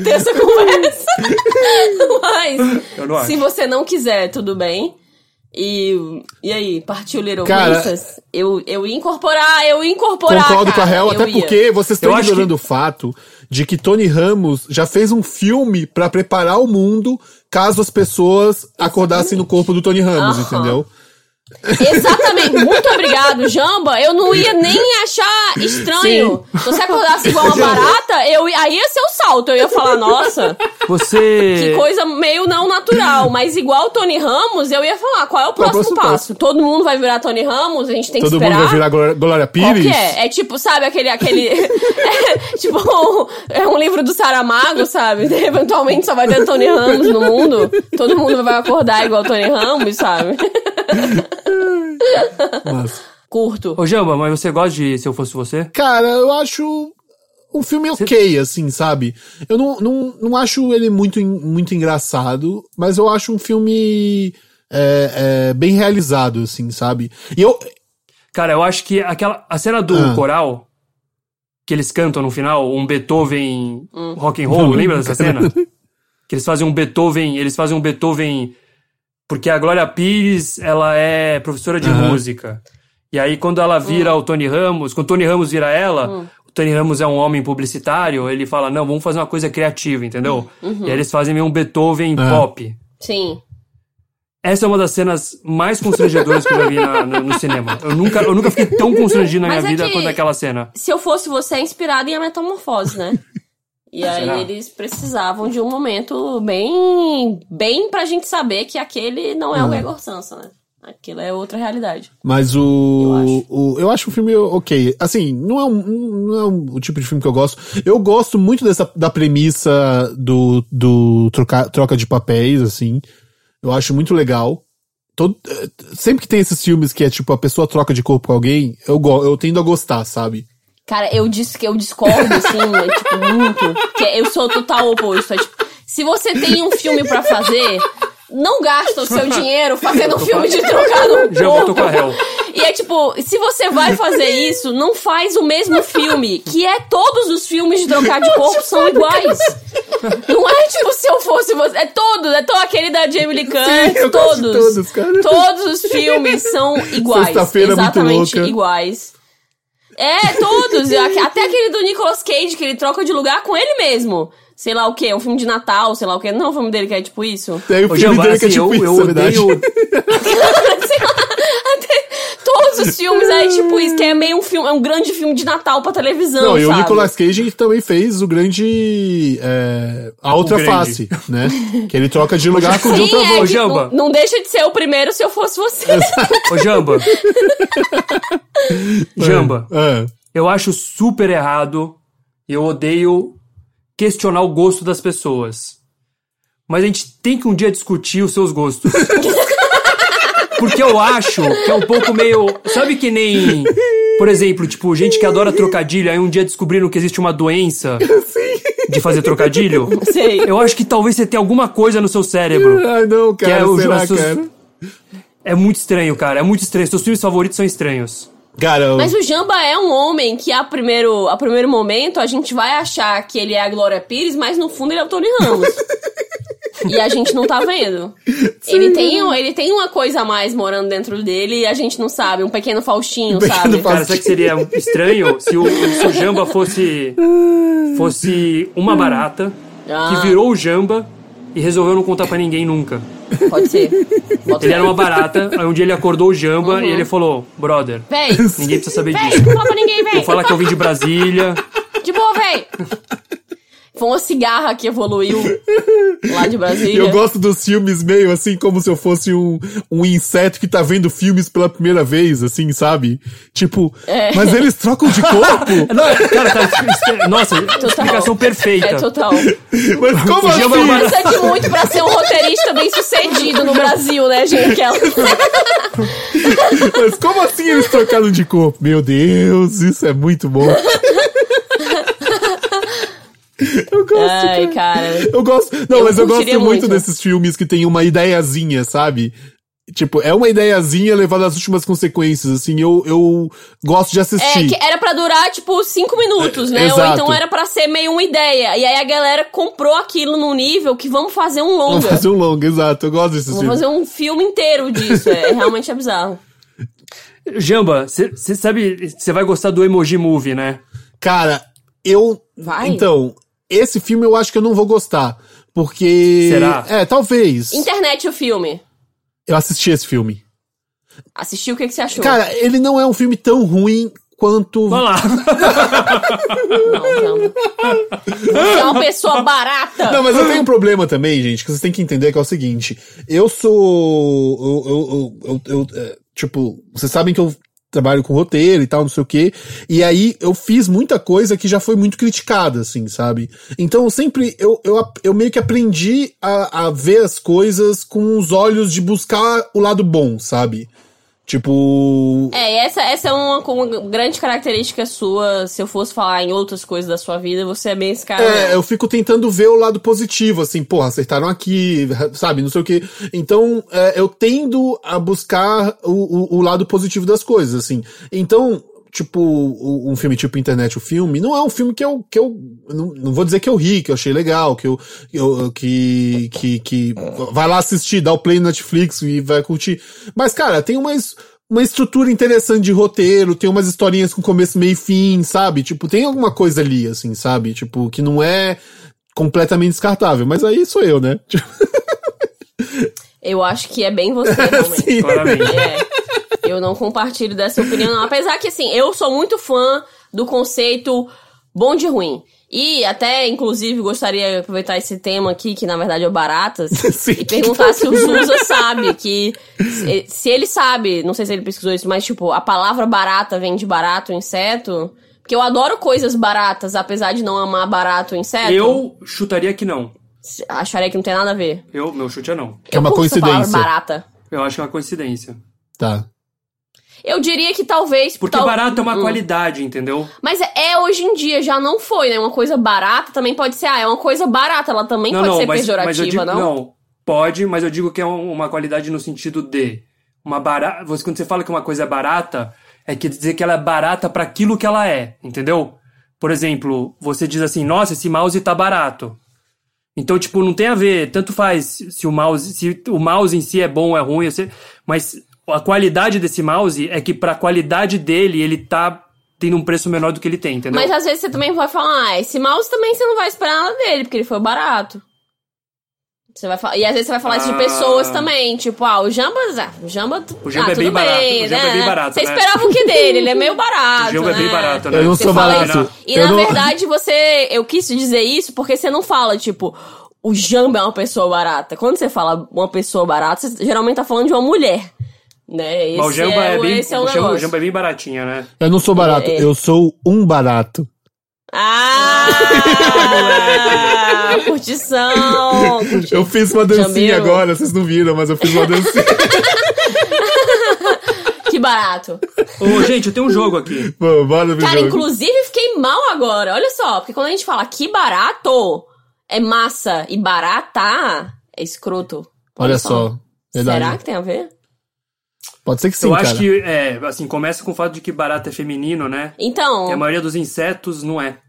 ter essa conversa. Mas, Eu se você não quiser, tudo bem. E, e aí, partiu Little Cara- Princess? Eu, eu ia incorporar, eu ia incorporar. Concordo com a cara, Hel, até ia. porque vocês estão ignorando o fato de que Tony Ramos já fez um filme pra preparar o mundo caso as pessoas acordassem no corpo do Tony Ramos, Aham. entendeu? Exatamente, muito obrigado, Jamba. Eu não ia nem achar estranho. Se você acordasse igual uma barata, eu, aí ia ser o salto. Eu ia falar, nossa, Você... que coisa meio não natural. Mas igual o Tony Ramos, eu ia falar, qual é o próximo, próximo passo? passo? Todo mundo vai virar Tony Ramos, a gente tem Todo que mundo esperar. vai virar Glória, Qual Pires. que é? É tipo, sabe, aquele. aquele é, tipo, é um livro do Saramago, sabe? Eventualmente só vai ter Tony Ramos no mundo. Todo mundo vai acordar igual Tony Ramos, sabe? Mas, Curto. Ô, Jamba, mas você gosta de Se Eu Fosse Você? cara, eu acho um filme ok, assim, sabe? Eu não, não, não acho ele muito, muito engraçado, mas eu acho um filme é, é, bem realizado, assim, sabe? E eu, Cara, eu acho que aquela... A cena do Ah. coral, que eles cantam no final, um Beethoven Hum. rock and roll, lembra dessa cena? Que eles fazem um Beethoven, eles fazem um Beethoven porque a Glória Pires, ela é professora de Aham. música. E aí quando ela vira o Tony Ramos, quando o Tony Ramos vira ela, o Tony Ramos é um homem publicitário, ele fala: "Não, vamos fazer uma coisa criativa", entendeu? E aí eles fazem meio um Beethoven Ah. pop. Sim. Essa é uma das cenas mais constrangedoras que eu já vi na- no, no cinema. Eu nunca, eu nunca fiquei tão constrangido na Mas minha é vida quanto aquela cena. Se eu fosse você, é inspirado em A Metamorfose, né? E aí eles precisavam de um momento bem, bem pra gente saber que aquele não é o Gregor Sansa, né? Aquilo é outra realidade. Mas o Eu acho. o. Eu acho o filme ok. Assim, não é, um, não é um- o tipo de filme que eu gosto. Eu gosto muito dessa, da premissa do, do troca, troca de papéis, assim. Eu acho muito legal. Todo, eh, sempre que tem esses filmes que é tipo a pessoa troca de corpo com alguém, eu, eu tendo a gostar, sabe? Cara, eu disse que eu discordo, assim, é, tipo, muito. Que eu sou total oposto. É, tipo, se você tem um filme pra fazer, não gasta o seu dinheiro fazendo um filme de trocar no Já voltou com a corpo. Hel. E é tipo, se você vai fazer isso, não faz o mesmo filme, que é todos os filmes de trocar de corpo são iguais. Não é tipo se eu fosse você, é todos, é todo aquele da Jamie Lee Curtis, de todos. todos. Todos os filmes são iguais, exatamente iguais. É, todos. Até aquele do Nicolas Cage, que ele troca de lugar com ele mesmo. Sei lá o quê, um filme de Natal, sei lá o quê. Não é o filme dele que é tipo isso. Tem o Ô, filme Jamba, dele que é assim, tipo eu, isso, eu na verdade. odeio... Sei lá, até todos os filmes é tipo isso, que é meio um filme, é um grande filme de Natal pra televisão, Não, e o sabe? Nicolas Cage também fez o grande. é, a outra grande. face, né? Que ele troca de lugar com o John Sim, é, que Jamba. não, não deixa de ser o primeiro se eu fosse você. Ô, Jamba. Jamba. É. Eu acho super errado E eu odeio questionar o gosto das pessoas. Mas a gente tem que um dia discutir os seus gostos. Porque eu acho que é um pouco meio. Sabe que nem. Por exemplo, tipo, gente que adora trocadilho, aí um dia descobriram que existe uma doença de fazer trocadilho. Sei. Eu acho que talvez você tenha alguma coisa no seu cérebro. Ai, não, cara, Que é o- será, seus- cara? É muito estranho, cara. É muito estranho. Seus filmes favoritos são estranhos. Cara, eu- Mas o Jamba é um homem que a primeiro, a primeiro momento a gente vai achar que ele é a Glória Pires, mas no fundo ele é o Tony Ramos. e a gente não tá vendo. Ele tem, um- ele tem uma coisa a mais morando dentro dele e a gente não sabe. Um pequeno Faustinho, Um pequeno sabe? Faustinho. Cara, sabe que seria estranho se o, se o Jamba fosse, fosse uma barata Ah. que virou o Jamba e resolveu não contar pra ninguém nunca. Pode ser. Bota Ele era uma barata, aí um dia ele acordou o Jamba e ele falou: Brother, Véi, ninguém precisa saber véi, disso. não fala pra ninguém, véi. Vou falar que eu vim de Brasília. De boa, véi. Foi uma cigarra que evoluiu lá de Brasília. eu gosto dos filmes meio assim, como se eu fosse um, um inseto que tá vendo filmes pela primeira vez, assim, sabe? Tipo, É. mas eles trocam de corpo? Não, cara, tá, isso- nossa, explicação perfeita. É total. mas como uma assim? Precisa de muito pra ser um roteirista bem sucedido no Brasil, né, gente? Mas como assim eles trocaram de corpo? Meu Deus, isso é muito bom. Gosto, Ai, cara. Eu gosto. Não, Eu mas eu gosto muito, muito. desses filmes que tem uma ideiazinha, sabe? Tipo, é uma ideiazinha levada às últimas consequências, assim, eu, eu gosto de É, assistir. que era pra durar, tipo, cinco minutos, né? Ou Exato. então era pra ser meio uma ideia. E aí a galera comprou aquilo num nível que vamos fazer um Vamos longa. fazer um longo, exato, eu gosto desses Vamos filmes. fazer um filme inteiro disso. É, realmente é bizarro. Jamba, você sabe, você vai gostar do Emoji Movie, né? Cara, eu. Vai. Então, esse filme eu acho que eu não vou gostar. Porque. Será? É, talvez. Internet o filme. Eu assisti esse filme. Assistiu, o que, que você achou? Cara, ele não é um filme tão ruim quanto. Vai lá. Não, não. Você é uma pessoa barata. Não, mas eu tenho um problema também, gente, que vocês têm que entender que é o seguinte. Eu sou. Eu, eu, eu, eu- eu, é, tipo, vocês sabem que eu trabalho com roteiro e tal, não sei o quê. E aí eu fiz muita coisa que já foi muito criticada, assim, sabe? Então eu sempre. Eu, eu, eu meio que aprendi a, a ver as coisas com os olhos de buscar o lado bom, sabe? Tipo. É, essa, essa é uma, uma grande característica sua. Se eu fosse falar em outras coisas da sua vida, você é bem esse cara. É, eu fico tentando ver o lado positivo, assim, porra, acertaram aqui, sabe, não sei o quê. Então, é, eu tendo a buscar o, o, o lado positivo das coisas, assim. Então, tipo, um filme tipo Internet, o filme, não é um filme que eu, que eu, não, não vou dizer que eu ri, que eu achei legal, que eu, eu- que, que, que, vai lá assistir, dá o play no Netflix e vai curtir. Mas, cara, tem umas, uma estrutura interessante de roteiro, tem umas historinhas com começo, meio e fim, sabe? Tipo, tem alguma coisa ali, assim, sabe? Tipo, que não é completamente descartável. Mas aí sou eu, né? Eu acho que é bem você, realmente. Sim. Claramente. É. Eu não compartilho dessa opinião, não. Apesar que, assim, eu sou muito fã do conceito bom de ruim. E até, inclusive, gostaria de aproveitar esse tema aqui, que na verdade é o baratas, Sim. e perguntar se o Zusa sabe que. Se, se ele sabe, não sei se ele pesquisou isso, mas tipo, a palavra barata vem de barato, inseto. Porque eu adoro coisas baratas, apesar de não amar barato, inseto. Eu chutaria que não. Acharia que não tem nada a ver. Eu, meu chute é não. Que é uma coincidência. barata. Eu acho que é uma coincidência. Tá. Eu diria que talvez. Porque tal- barato é uma Hum. qualidade, entendeu? Mas é, é hoje em dia, já não foi, né? Uma coisa barata também pode ser, ah, é uma coisa barata, ela também pode ser pejorativa, eu digo, não? pode, mas eu digo que é um- uma qualidade no sentido de uma barata. Você, quando você fala que uma coisa é barata, é quer dizer que ela é barata para aquilo que ela é, entendeu? Por exemplo, você diz assim, nossa, esse mouse tá barato. Então, tipo, não tem a ver, tanto faz se o mouse, se o mouse em si é bom ou é ruim, mas a qualidade desse mouse é que pra qualidade dele, ele tá tendo um preço menor do que ele tem, entendeu? Mas às vezes você também vai falar, ah, esse mouse também você não vai esperar nada dele, porque ele foi barato. Você vai falar, e às vezes você vai falar isso de Ah. pessoas também, tipo, ah, o Jamba, ah, o Jamba, O Jamba ah, é bem tudo barato, bem, o Jamba né? é bem barato, Você né? esperava o que dele? Ele é meio barato, O Jamba é bem né? barato, né? Eu não Você sou barato. E Eu na não- verdade você. Eu quis dizer isso porque você não fala, tipo, o Jamba é uma pessoa barata. Quando você fala uma pessoa barata, você geralmente tá falando de uma mulher. Né? Esse Mas o Jamba é, o- bem, esse é o o Jamba, o. Jamba é bem baratinha, né? Eu não sou barato, É. eu sou um barato. Ah! curtição! Curti. Eu fiz uma dancinha Jamil. agora, vocês não viram, mas eu fiz uma dancinha. Que barato. Ô, gente, eu tenho um jogo aqui. Pô, bora Cara, jogo. inclusive fiquei mal agora. Olha só, porque quando a gente fala que barato é massa e barata é escroto. Olha só. Verdade. Será que tem a ver? Pode ser que sim, eu cara. acho que, é, assim, começa com o fato de que barata é feminino, né? Então, E a maioria dos insetos não é.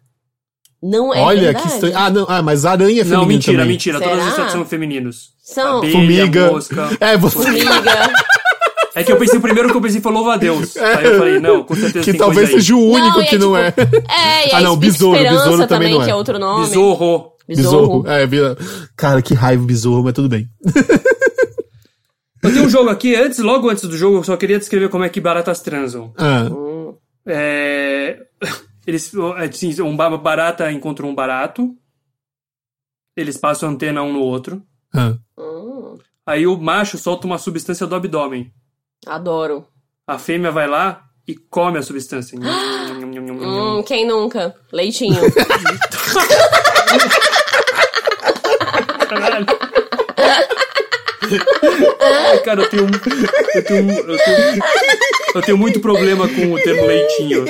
não é Olha verdade. que estranho. Ah, não, ah, mas aranha é feminino não, mentira, também. mentira. Todos os Será? insetos são femininos. São Abelha, Formiga. mosca. É, você... formiga. É que eu pensei, o primeiro que eu pensei foi louva a Deus. Aí eu falei, não, com certeza que tem talvez coisa aí. seja o único Não, é que não é. tipo- É, e Ah, não, besouro, besouro também não é. que é outro nome. Besouro. Besouro. É, vira- cara, que raiva besouro, mas tudo bem. Eu tenho um jogo aqui, antes, logo antes do jogo, eu só queria descrever como é que baratas transam. Ah, É... Eles, assim, um ba- barata encontra um barato. Eles passam a antena um no outro. ah. Hum, Aí o macho solta uma substância do abdômen. adoro. A fêmea vai lá e come a substância. Hum, quem nunca? Leitinho. Caralho. Ai, cara, eu tenho, eu tenho, eu tenho, eu tenho muito problema com o termo leitinho.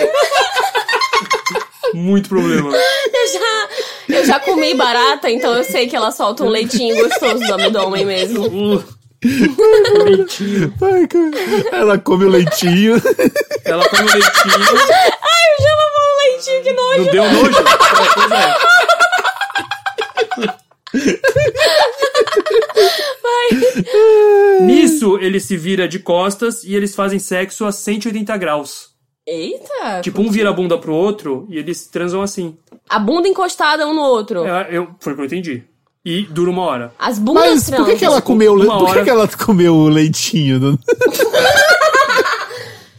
Muito problema. Eu já, eu já comi barata, então eu sei que ela solta um leitinho gostoso do abdômen mesmo. Uh, leitinho. Ai, cara. Ela come o leitinho. Ela come o leitinho. Ai, eu já vou um leitinho, que nojo. Não deu nojo? É, pois é. Nisso, ele se vira de costas e eles fazem sexo a 180 graus. Eita. Tipo, um vira a bunda pro outro e eles transam assim. A bunda encostada um no outro. É, eu, foi o que eu entendi. E dura uma hora. As bundas Mas por que, que ela comeu le- Por que, que ela comeu o leitinho? Não-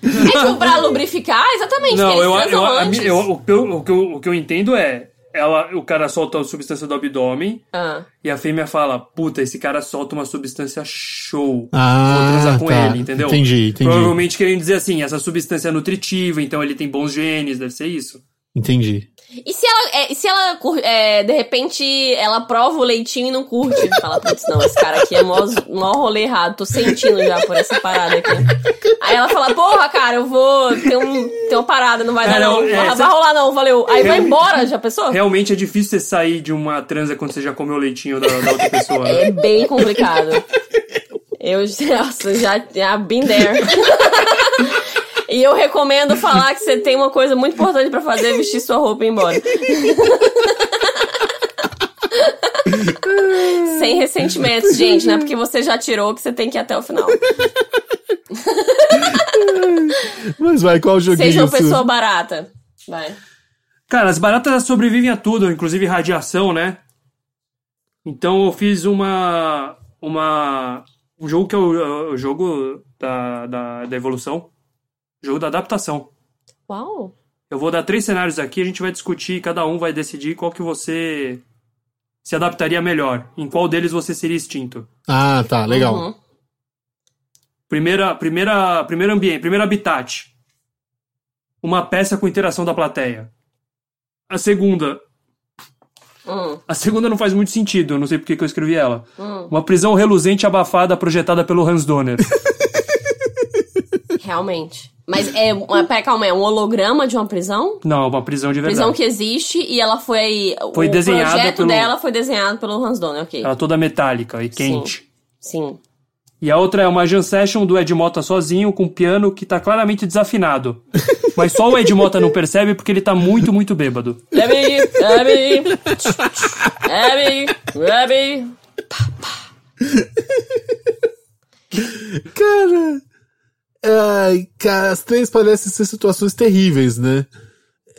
É tipo pra lubrificar? Exatamente. Não, eu, eu, eu- eu, o, que eu, o que eu entendo é. Ela, o cara solta a substância do abdômen Ah. e a fêmea fala: Puta, esse cara solta uma substância show. Ah, Vou transar com tá. ele, entendeu? Entendi, entendi. Provavelmente querendo dizer assim: essa substância é nutritiva, então ele tem bons genes, deve ser isso. Entendi. E se ela, é, e se ela cur- é, de repente, ela prova o leitinho e não curte? Fala, putz, não, esse cara aqui é mó, mó rolê errado, tô sentindo já por essa parada aqui. Aí ela fala, porra, cara, eu vou, tem, um, tem uma parada, não vai dar não, não, é, vai, vai rolar não, valeu. Aí vai embora, já pensou? Realmente é difícil você sair de uma transa quando você já comeu o leitinho da, da outra pessoa. né? É bem complicado. Eu, nossa, já, já been there. E eu recomendo falar que você tem uma coisa muito importante pra fazer, vestir sua roupa e ir embora. Sem ressentimentos, gente, não é porque você já tirou que você tem que ir até o final. Mas vai, qual joguinho? Seja uma pessoa barata. Vai. Cara, as baratas sobrevivem a tudo, inclusive radiação, né? Então eu fiz uma. uma um jogo que é o, o jogo da, da, da evolução. Jogo da adaptação. Uau. Eu vou dar três cenários aqui, a gente vai discutir, e cada um vai decidir qual que você se adaptaria melhor. Em qual deles você seria extinto. Ah, tá, legal. Uhum. Primeira, primeira, primeiro ambiente, primeiro habitat. Uma peça com interação da plateia. A segunda, Hum, A segunda não faz muito sentido, eu não sei porque que eu escrevi ela. hum. Uma prisão reluzente e abafada projetada pelo Hans Donner. Realmente. Mas é. uma- Pera, calma, é um holograma de uma prisão? não, uma prisão de verdade. Prisão que existe e ela foi. Foi o desenhada projeto pelo- dela foi desenhado pelo Hans Donner, ok. Ela toda metálica e quente. Sim. E a outra é uma jam session do Ed Mota sozinho com um piano que tá claramente desafinado. Mas só o Ed Mota não percebe porque ele tá muito, muito bêbado. Abby, Abby, Abby, Abby. Cara. Ai, cara, as três parecem ser situações terríveis, né?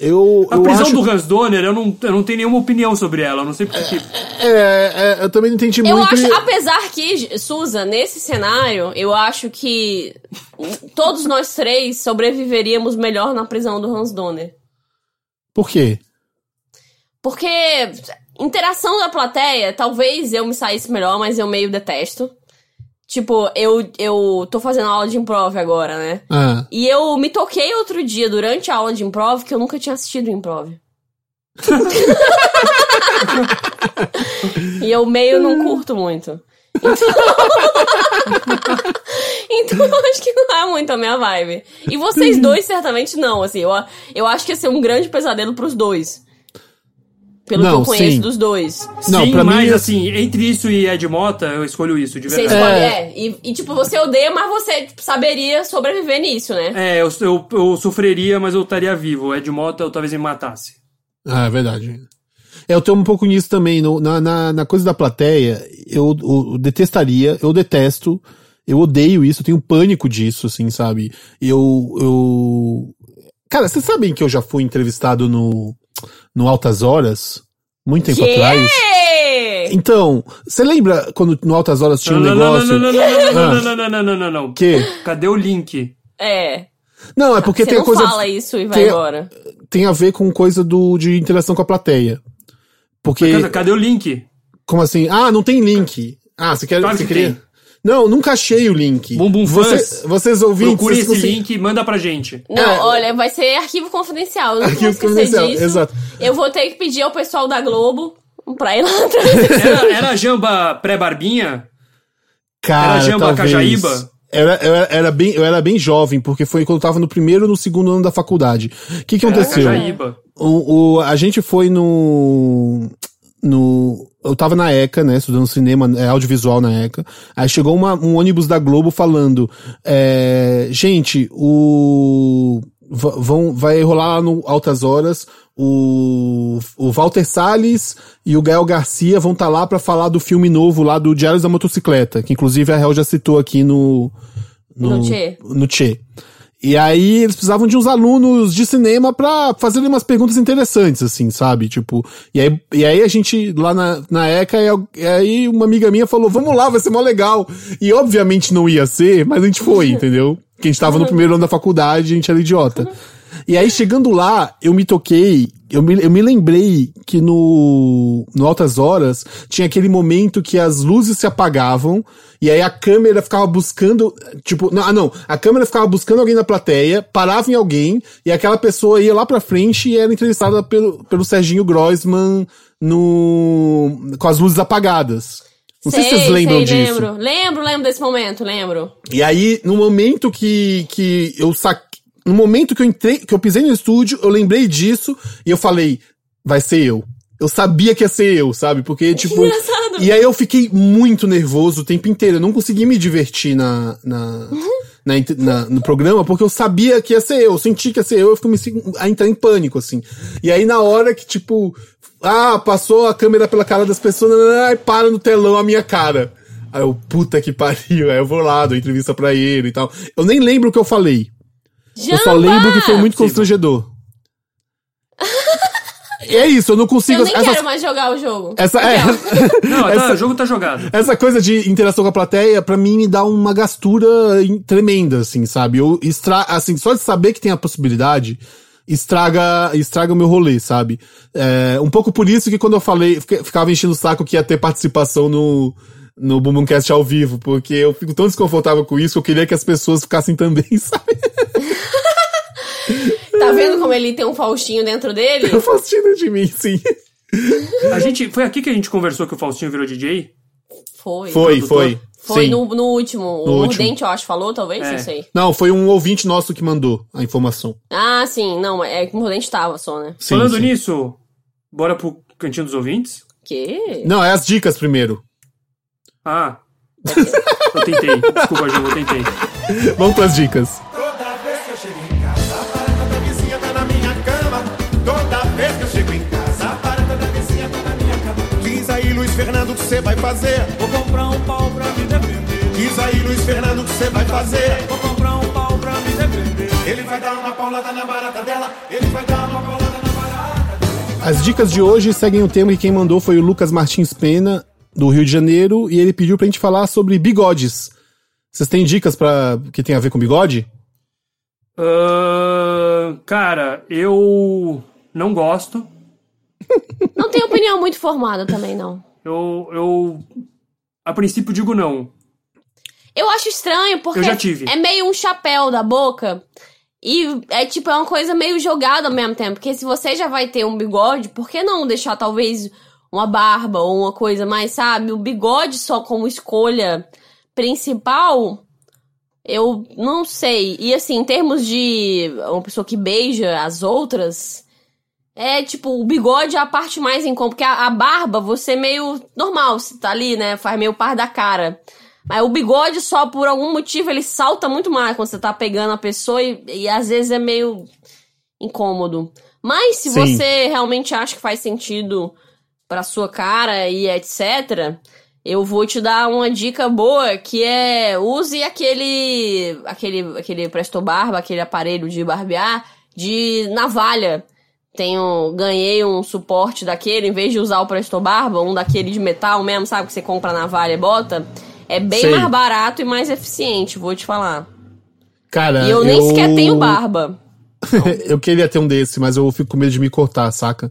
Eu, A eu prisão acho... do Hans Donner, eu não, eu não tenho nenhuma opinião sobre ela. Eu não sei porque. É, é, eu também não entendi Eu muito. acho, apesar que, Susan, nesse cenário, eu acho que todos nós três sobreviveríamos melhor na prisão do Hans Donner. Por quê? Porque interação da plateia, talvez eu me saísse melhor, mas eu meio detesto. Tipo, eu, eu tô fazendo aula de improv agora, né? Ah, E eu me toquei outro dia, durante a aula de improv, que eu nunca tinha assistido improv. E eu meio não curto muito. Então... então eu acho que não é muito a minha vibe. E vocês dois certamente não, assim. Eu, eu acho que ia ser um grande pesadelo pros dois. Pelo Não, que eu conheço sim. dos dois. Não, Sim, pra mim, mas assim- assim, entre isso e Ed Mota, eu escolho isso, de Você verdade. escolhe, é. E, e, tipo, você odeia, mas você tipo, saberia sobreviver nisso, né? É, eu, eu, eu sofreria, mas eu estaria vivo. Ed Mota, eu talvez me matasse. Ah, é verdade. É, eu tenho um pouco nisso também. no- na, na, na coisa da plateia, eu, eu detestaria, eu detesto, eu odeio isso, eu tenho pânico disso, assim, sabe? Eu. eu... Cara, vocês sabem que eu já fui entrevistado no, no Altas Horas? Muito tempo Quê? atrás. Então, você lembra quando no Altas Horas tinha um não, não, negócio? não, não, não, Ah. não, não, não, não, não, não, não, não. Que? Cadê o link? É. Não, é porque Você tem a não coisa. fala isso e vai tem- embora. Tem a ver com coisa do, de interação com a plateia. Porque. Cadê, cadê o link? Como assim? Ah, não tem link. Ah, você quer. Claro você que queria... tem. Não, nunca achei o link. Bumbum Você, Fãs. vocês ouvintes. Procure vocês esse conseguem- link e manda pra gente. Não, É. olha, vai ser arquivo confidencial. Eu não Arquivo confidencial, disso. exato. Eu vou ter que pedir ao pessoal da Globo pra ir lá atrás. Era, era a jamba pré-barbinha? Cara, Era Jamba talvez. Cajaíba? Era, eu, era, era bem, eu era bem jovem, porque foi quando eu tava no primeiro ou no segundo ano da faculdade. O que, que aconteceu? Cajaíba. O, o- a gente foi no. No eu tava na ECA, né, estudando cinema, é, audiovisual na ECA. Aí chegou uma- um ônibus da Globo falando: é, gente, o. Vão, vai rolar lá no Altas Horas. O, o Walter Salles e o Gael Garcia vão estar lá pra falar do filme novo lá do Diários da Motocicleta, que inclusive a Hel já citou aqui no. No Tchê. No Tchê. E aí eles precisavam de uns alunos de cinema pra fazerem umas perguntas interessantes, assim, sabe? Tipo, e aí, e aí a gente lá na, na ECA, e, aí uma amiga minha falou, vamos lá, vai ser mó legal. E obviamente não ia ser, mas a gente foi, entendeu? Porque a gente tava no primeiro ano da faculdade, a gente era idiota. E aí, chegando lá, eu me toquei, eu me, eu me lembrei que no, no Altas Horas tinha aquele momento que as luzes se apagavam e aí a câmera ficava buscando, tipo, não, ah não, a câmera ficava buscando alguém na plateia, parava em alguém e aquela pessoa ia lá pra frente e era entrevistada pelo, pelo Serginho Grossman no, com as luzes apagadas. Não sei, se vocês lembram sei, disso. Lembro, lembro, lembro desse momento, lembro. E aí, no momento que, que eu saquei. No momento que eu entrei, que eu pisei no estúdio, eu lembrei disso e eu falei, vai ser eu. Eu sabia que ia ser eu, sabe? Porque, tipo. engraçado. E aí eu fiquei muito nervoso o tempo inteiro. Eu não consegui me divertir na, na, na int- na- no programa, porque eu sabia que ia ser eu. Eu senti que ia ser eu, eu comecei a entrar em pânico, assim. E aí, na hora que, tipo, ah, passou a câmera pela cara das pessoas, aí para no telão a minha cara. Aí eu, puta que pariu, aí eu vou lá, dou entrevista pra ele e tal. Eu nem lembro o que eu falei. Eu só Jamba! lembro que foi muito constrangedor. E é isso, eu não consigo. Eu nem essas- quero mais jogar o jogo. essa, é, Não, tá, Essa- o jogo tá jogado. essa coisa de interação com a plateia, pra mim, me dá uma gastura em- tremenda, assim, sabe? Eu extra, assim, só de saber que tem a possibilidade, estraga, estraga o meu rolê, sabe? É, um pouco por isso que quando eu falei, fica- ficava enchendo o saco que ia ter participação no, no Bumbumcast ao vivo, porque eu fico tão desconfortável com isso, que eu queria que as pessoas ficassem também, sabe? Tá vendo como ele tem um Faustinho dentro dele? Eu fascino de mim, sim. A gente, foi aqui que a gente conversou que o Faustinho virou DJ? Foi. Foi, foi. Foi no, no último. No o. Mordente, eu acho, falou, talvez, É. não sei. Não, foi um ouvinte nosso que mandou a informação. Ah, sim, não, é que o Mordente tava só, né? Sim, Falando sim. nisso, bora pro cantinho dos ouvintes? Que? Não, é as dicas primeiro. Ah. Eu tentei. Desculpa, Ju, eu tentei. Vamos pras dicas. Toda vez que eu chego em casa, a barata da vizinha tá na minha cama. Toda vez que eu chego em casa, a barata da vizinha tá na minha cama. Diz aí, Luiz Fernando, o que você vai fazer? Vou comprar um pau pra me defender. Diz aí, Luiz Fernando, o que você vai fazer? Vou comprar um pau pra me defender. Ele vai dar uma paulada na barata dela. Ele vai dar uma paulada na barata dela. As dicas de hoje seguem o tema que quem mandou foi o Lucas Martins Pena, do Rio de Janeiro, e ele pediu pra gente falar sobre bigodes. Vocês têm dicas para que tem a ver com bigode? Ahn, cara, eu não gosto. Não tenho opinião muito formada também, não. Eu, eu a princípio digo não. Eu acho estranho porque Eu já tive. é meio um chapéu da boca E é tipo, é uma coisa meio jogada ao mesmo tempo. Porque se você já vai ter um bigode, por que não deixar talvez uma barba ou uma coisa mais, sabe? O bigode só como escolha principal, eu não sei. E assim, em termos de uma pessoa que beija as outras, é tipo, o bigode é a parte mais incômoda. Porque a, a barba, você é meio normal, você tá ali, né? Faz meio par da cara. Mas o bigode só, por algum motivo, ele salta muito mais quando você tá pegando a pessoa e, e às vezes é meio incômodo. Mas se Sim. você realmente acha que faz sentido pra sua cara e etc., eu vou te dar uma dica boa, que é use aquele aquele aquele presto barba, aquele aparelho de barbear de navalha. Tenho ganhei um suporte daquele, em vez de usar o presto barba, um daquele de metal mesmo, sabe que você compra na navalha e bota, é bem Sei. mais barato e mais eficiente, vou te falar. Cara, E eu nem sequer tenho barba. eu queria ter um desse, mas eu fico com medo de me cortar, saca?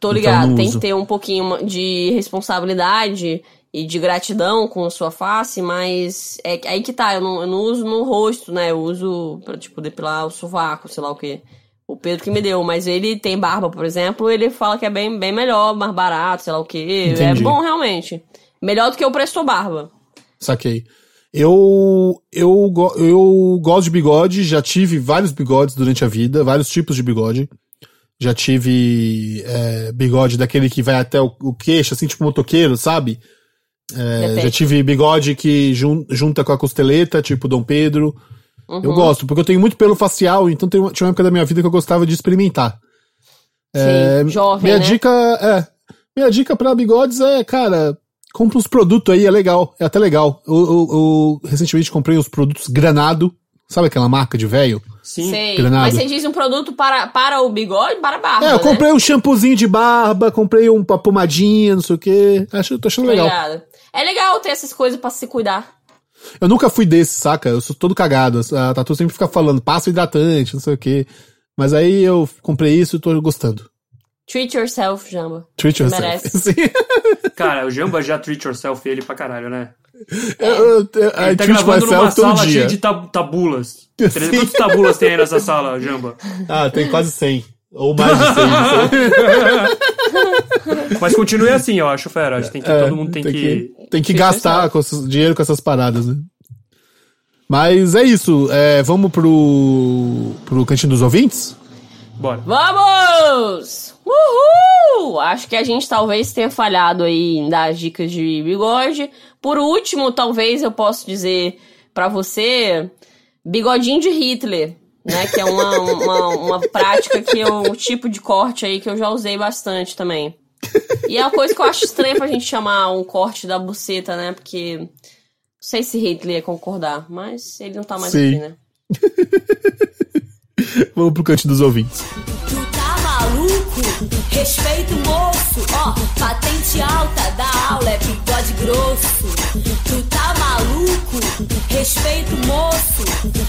Tô Então, ligado, não tem uso. que ter um pouquinho de responsabilidade e de gratidão com a sua face, mas é aí que tá, eu não, eu não uso no rosto, né? Eu uso pra, tipo, depilar o sovaco, sei lá o quê. O Pedro que me deu, mas ele tem barba, por exemplo, ele fala que é bem, bem melhor, mais barato, sei lá o quê. É bom, realmente. Melhor do que o Presto Barba. Saquei. Eu, eu, eu gosto de bigode, já tive vários bigodes durante a vida, vários tipos de bigode. Já tive é, bigode daquele que vai até o, o queixo, assim, tipo motoqueiro, sabe? É, já tive bigode que jun- junta com a costeleta, tipo Dom Pedro. Uhum. Eu gosto, porque eu tenho muito pelo facial, então tem tinha uma época da minha vida que eu gostava de experimentar. Sim, jovem, Minha né? dica é. Minha dica pra bigodes é, cara, compra uns produtos aí, é legal. É até legal. Eu, eu- eu recentemente comprei uns produtos Granado. Sabe aquela marca de velho? Sim. Sei. Granado. Mas você diz um produto para, para o bigode, para a barba, é, eu né? comprei um shampoozinho de barba, comprei um- uma pomadinha, não sei o quê. Acho, tô achando legal. Obrigada. É legal ter essas coisas pra se cuidar. Eu nunca fui desse, saca? Eu sou todo cagado. A Tatu sempre fica falando, passa hidratante, não sei o quê. Mas aí eu comprei isso e tô gostando. Treat yourself, Jamba. Treat Você yourself. merece. Sim. Cara, o Jamba já treat yourself ele pra caralho, né? Eu, eu, eu, I Ele tá treat gravando numa sala dia. cheia de tab- tabulas. Quantos tabulas tem aí nessa sala, Jamba? Ah, tem quase 100. Ou mais de 100. não sei. Mas continue assim, eu acho, fera. A gente tem que, É, todo mundo tem, que... tem que Treat gastar yourself. com esses- dinheiro com essas paradas, né? Mas é isso. É, vamos pro, pro cantinho dos ouvintes? Bora. Vamos! Uhul! Acho que a gente talvez tenha falhado aí em dar as dicas de bigode. Por último, talvez eu possa dizer pra você bigodinho de Hitler, né? Que é uma, uma, uma prática que eu, um tipo de corte aí que eu já usei bastante também. E é uma coisa que eu acho estranha pra gente chamar um corte da buceta, né? Porque não sei se Hitler ia concordar, mas ele não tá mais Sim. aqui, né? Vamos pro cantinho dos ouvintes. Maluco? Respeita o moço, ó, patente alta da aula é bigode grosso. Tu tá maluco? Respeita o moço,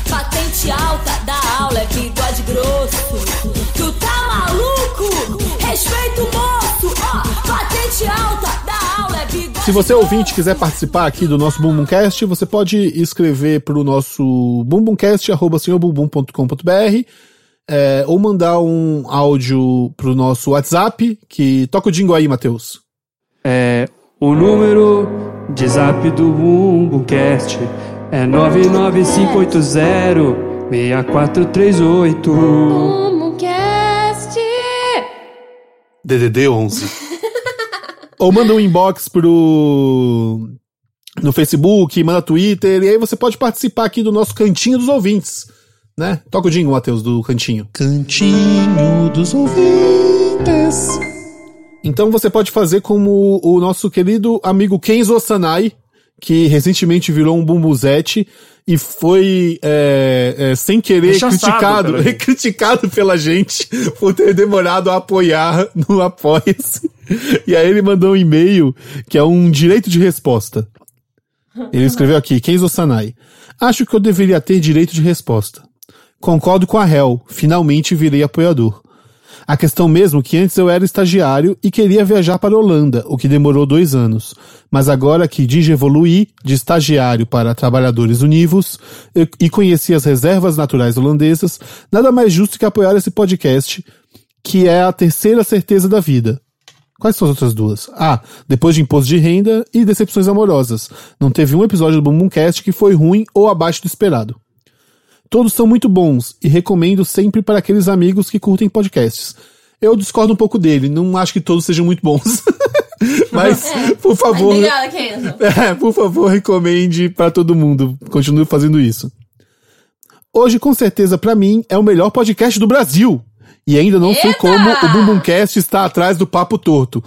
patente alta da aula é bigode grosso. Tu tá maluco? Respeita o moço, ó, patente alta da aula é bigode Se você ouvinte quiser participar aqui do nosso Bumbumcast, você pode escrever pro nosso bumbumcast.com.br é, ou mandar um áudio pro nosso WhatsApp, que toca o jingle aí, Matheus. É, o número de zap do Bumbumcast é 99580-6438. Bumbumcast! DDD 11. Ou manda um inbox pro no Facebook, manda Twitter, e aí você pode participar aqui do nosso cantinho dos ouvintes, né? Toca o jingle, Matheus, do cantinho. Cantinho dos ouvintes. Então você pode fazer como o nosso querido amigo Kenzo Sanai, que recentemente virou um bumbuzete e foi é, é, sem querer Rechaçado criticado, pela criticado pela gente por ter demorado a apoiar no Apoia-se. E aí ele mandou um e-mail que é um direito de resposta. Ele escreveu aqui, Kenzo Sanai. Acho que eu deveria ter direito de resposta. Concordo com a Hel, finalmente virei apoiador. A questão mesmo é que antes eu era estagiário e queria viajar para a Holanda, o que demorou dois anos. Mas agora que digievoluí de estagiário para trabalhadores univos e conheci as reservas naturais holandesas, nada mais justo que apoiar esse podcast, que é a terceira certeza da vida. Quais são as outras duas? Ah, depois de imposto de renda e decepções amorosas. Não teve um episódio do Bumbumcast que foi ruim ou abaixo do esperado. Todos são muito bons e recomendo sempre para aqueles amigos que curtem podcasts. Eu discordo um pouco dele, não acho que todos sejam muito bons. Mas, por favor, Obrigada, Kenzo. é, por favor, recomende para todo mundo. Continue fazendo isso. Hoje, com certeza, pra mim, é o melhor podcast do Brasil. E ainda não sei Eita! como o Bumbumcast está atrás do Papo Torto.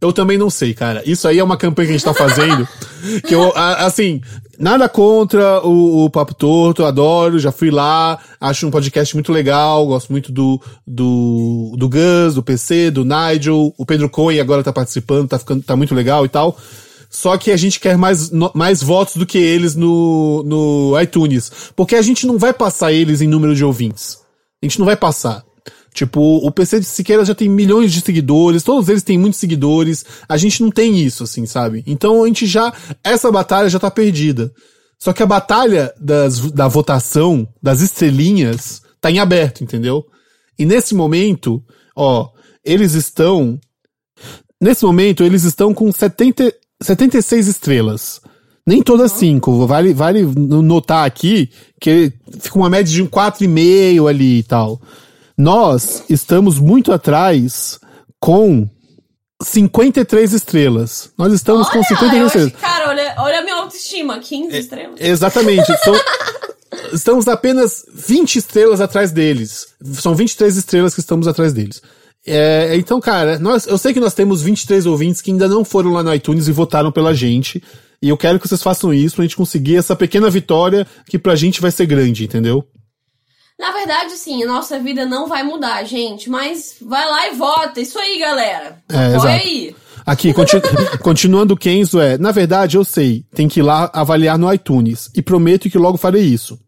Eu também não sei, cara. Isso aí é uma campanha que a gente tá fazendo. que eu, a- assim, nada contra o, o Papo Torto, adoro, já fui lá, acho um podcast muito legal, gosto muito do, do, do Gus, do PC, do Nigel, o Pedro Cohen agora tá participando, tá ficando, tá muito legal e tal. Só que a gente quer mais, mais votos do que eles no, no iTunes. Porque a gente não vai passar eles em número de ouvintes. A gente não vai passar. Tipo, o PC de Siqueira já tem milhões de seguidores, todos eles têm muitos seguidores. A gente não tem isso, assim, sabe? Então a gente já. Essa batalha já tá perdida. Só que a batalha das, da votação, das estrelinhas, tá em aberto, entendeu? E nesse momento, ó, eles estão. Nesse momento, eles estão com 70, 76 estrelas. Nem todas cinco. Vale, vale notar aqui que fica uma média de um 4,5 ali e tal. Nós estamos muito atrás com 53 estrelas. Nós estamos com Olha, 53 eu estrelas. acho, cara, olha, olha a minha autoestima, 15 estrelas. Exatamente. São- estamos apenas 20 estrelas atrás deles. São 23 estrelas que estamos atrás deles. É, então, cara, nós, eu sei que nós temos 23 ouvintes que ainda não foram lá no iTunes e votaram pela gente. E eu quero que vocês façam isso pra gente conseguir essa pequena vitória que pra gente vai ser grande, entendeu? Na verdade, sim, nossa vida não vai mudar, gente. Mas vai lá e vota. Isso aí, galera. É, Apoia aí. Aqui, conti- continuando o Kenzo é, na verdade eu sei, tem que ir lá avaliar no iTunes. E prometo que logo farei isso.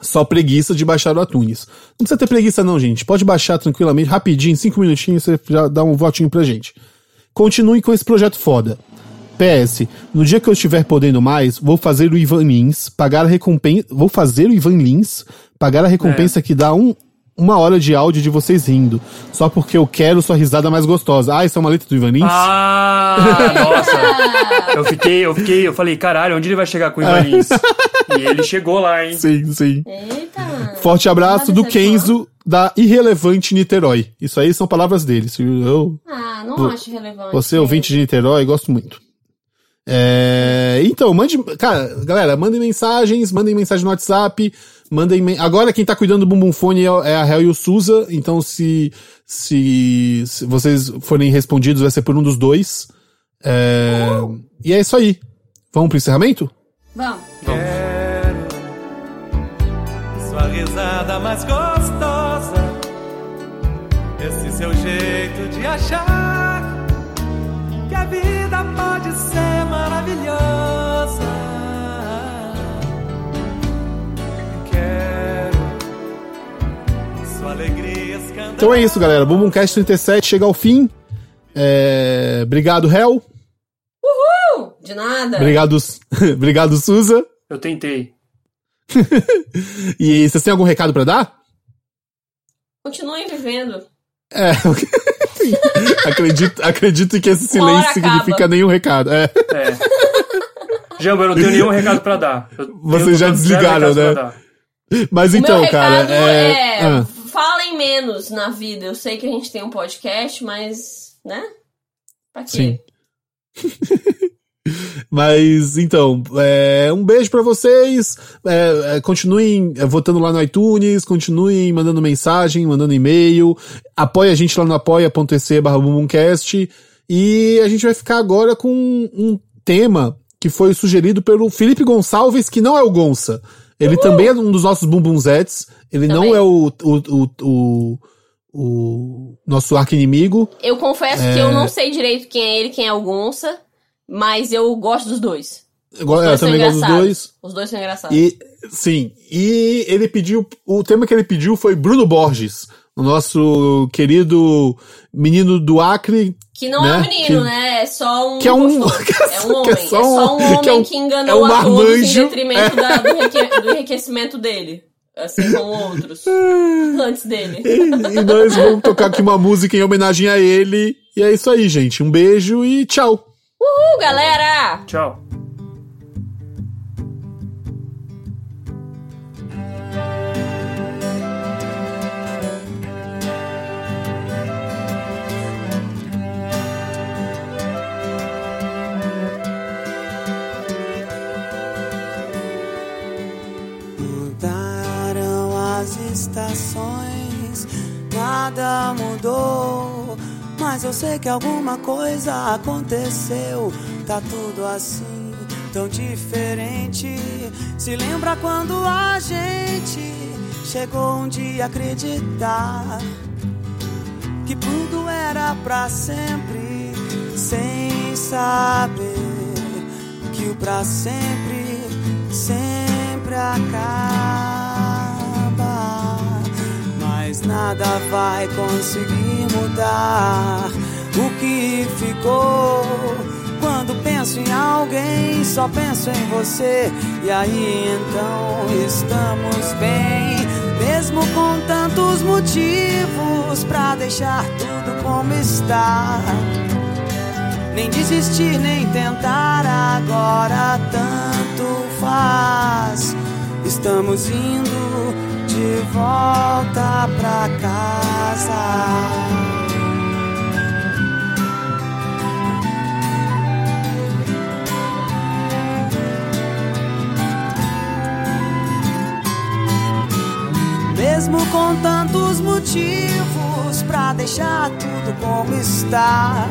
Só preguiça de baixar o iTunes. Não precisa ter preguiça não, gente. Pode baixar tranquilamente, rapidinho, cinco minutinhos, você já dá um votinho pra gente. Continue com esse projeto foda. PS, no dia que eu estiver podendo mais, vou fazer o Ivan Lins, pagar a recompensa. Vou fazer o Ivan Lins, pagar a recompensa que dá um, uma hora de áudio de vocês rindo. Só porque eu quero sua risada mais gostosa. Ah, isso é uma letra do Ivan Lins? Ah, nossa. Eu fiquei, eu fiquei, eu falei, caralho, onde ele vai chegar com o Ivanins? E ele chegou lá, hein? Sim, sim. Eita. Forte abraço do. Kenzo da Irrelevante Niterói. Isso aí são palavras dele. Eu, Ah, não acho relevante. você, ouvinte de Niterói, gosto muito. É, então, mande. Cara, galera, mandem mensagens, mandem mensagem no WhatsApp. Mandem. Agora quem tá cuidando do Bumbum Fone é é a Hel e o Suza. Então, se, se, se vocês forem respondidos, vai ser por um dos dois. É, E é isso aí. Vamos pro encerramento? Vamos. Quero sua risada mais gostosa, Então é isso, galera. Bumbumcast 37 chega ao fim. É, Obrigado, Hel. Uh, de nada. Obrigado, obrigado, Suza. Eu tentei. E vocês têm algum recado pra dar? Continuem vivendo. É. acredito, acredito que esse silêncio significa nenhum recado. É. É. Jamba, eu não tenho nenhum recado pra dar. Eu Vocês já desligaram, né? Mas o então, meu cara. É... é, ah, falem menos na vida. Eu sei que a gente tem um podcast, mas, né? Pra quê? Sim. Mas então, é, um beijo pra vocês. É, é, continuem é, votando lá no iTunes, continuem mandando mensagem, mandando e-mail. Apoie a gente lá no apoia.se barra. E a gente vai ficar agora com um tema que foi sugerido pelo Felipe Gonçalves, que não é o Gonça. Ele também é um dos nossos bumbumzetes. Ele não Também. é o, o, o, o, nosso arqui-inimigo. Eu confesso É. que eu não sei direito quem é ele, quem é o Gonça, mas eu gosto dos dois. Eu, eu dois são também gosto dos dois. Os dois são engraçados. E, sim, e ele pediu, o tema que ele pediu foi Bruno Borges, O nosso querido menino do Acre. Que não né? é um menino, Que- né? É só um. que é um- é é um que é homem. só É só um um- homem que é um- que enganou é um a todos em marmanjo. detrimento da- do, reque- do enriquecimento dele. Assim como outros. antes dele. E nós vamos tocar aqui uma música em homenagem a ele. E é isso aí, gente. Um beijo e tchau. Uhul, galera! Tchau. Nada mudou. Mas eu sei que alguma coisa aconteceu. Tá tudo assim, tão diferente. Se lembra quando a gente chegou um dia a acreditar que tudo era pra sempre, sem saber que o pra sempre sempre acaba. Mas nada vai conseguir mudar o que ficou. Quando penso em alguém, só penso em você. E aí então estamos bem, mesmo com tantos motivos pra deixar tudo como está. Nem desistir, nem tentar agora tanto faz. Estamos indo de volta pra casa. Mesmo com tantos motivos pra deixar tudo como está.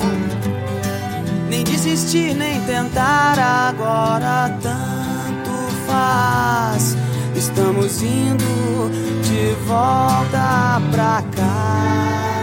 Nem desistir, nem tentar agora tanto faz. Estamos indo de volta pra cá.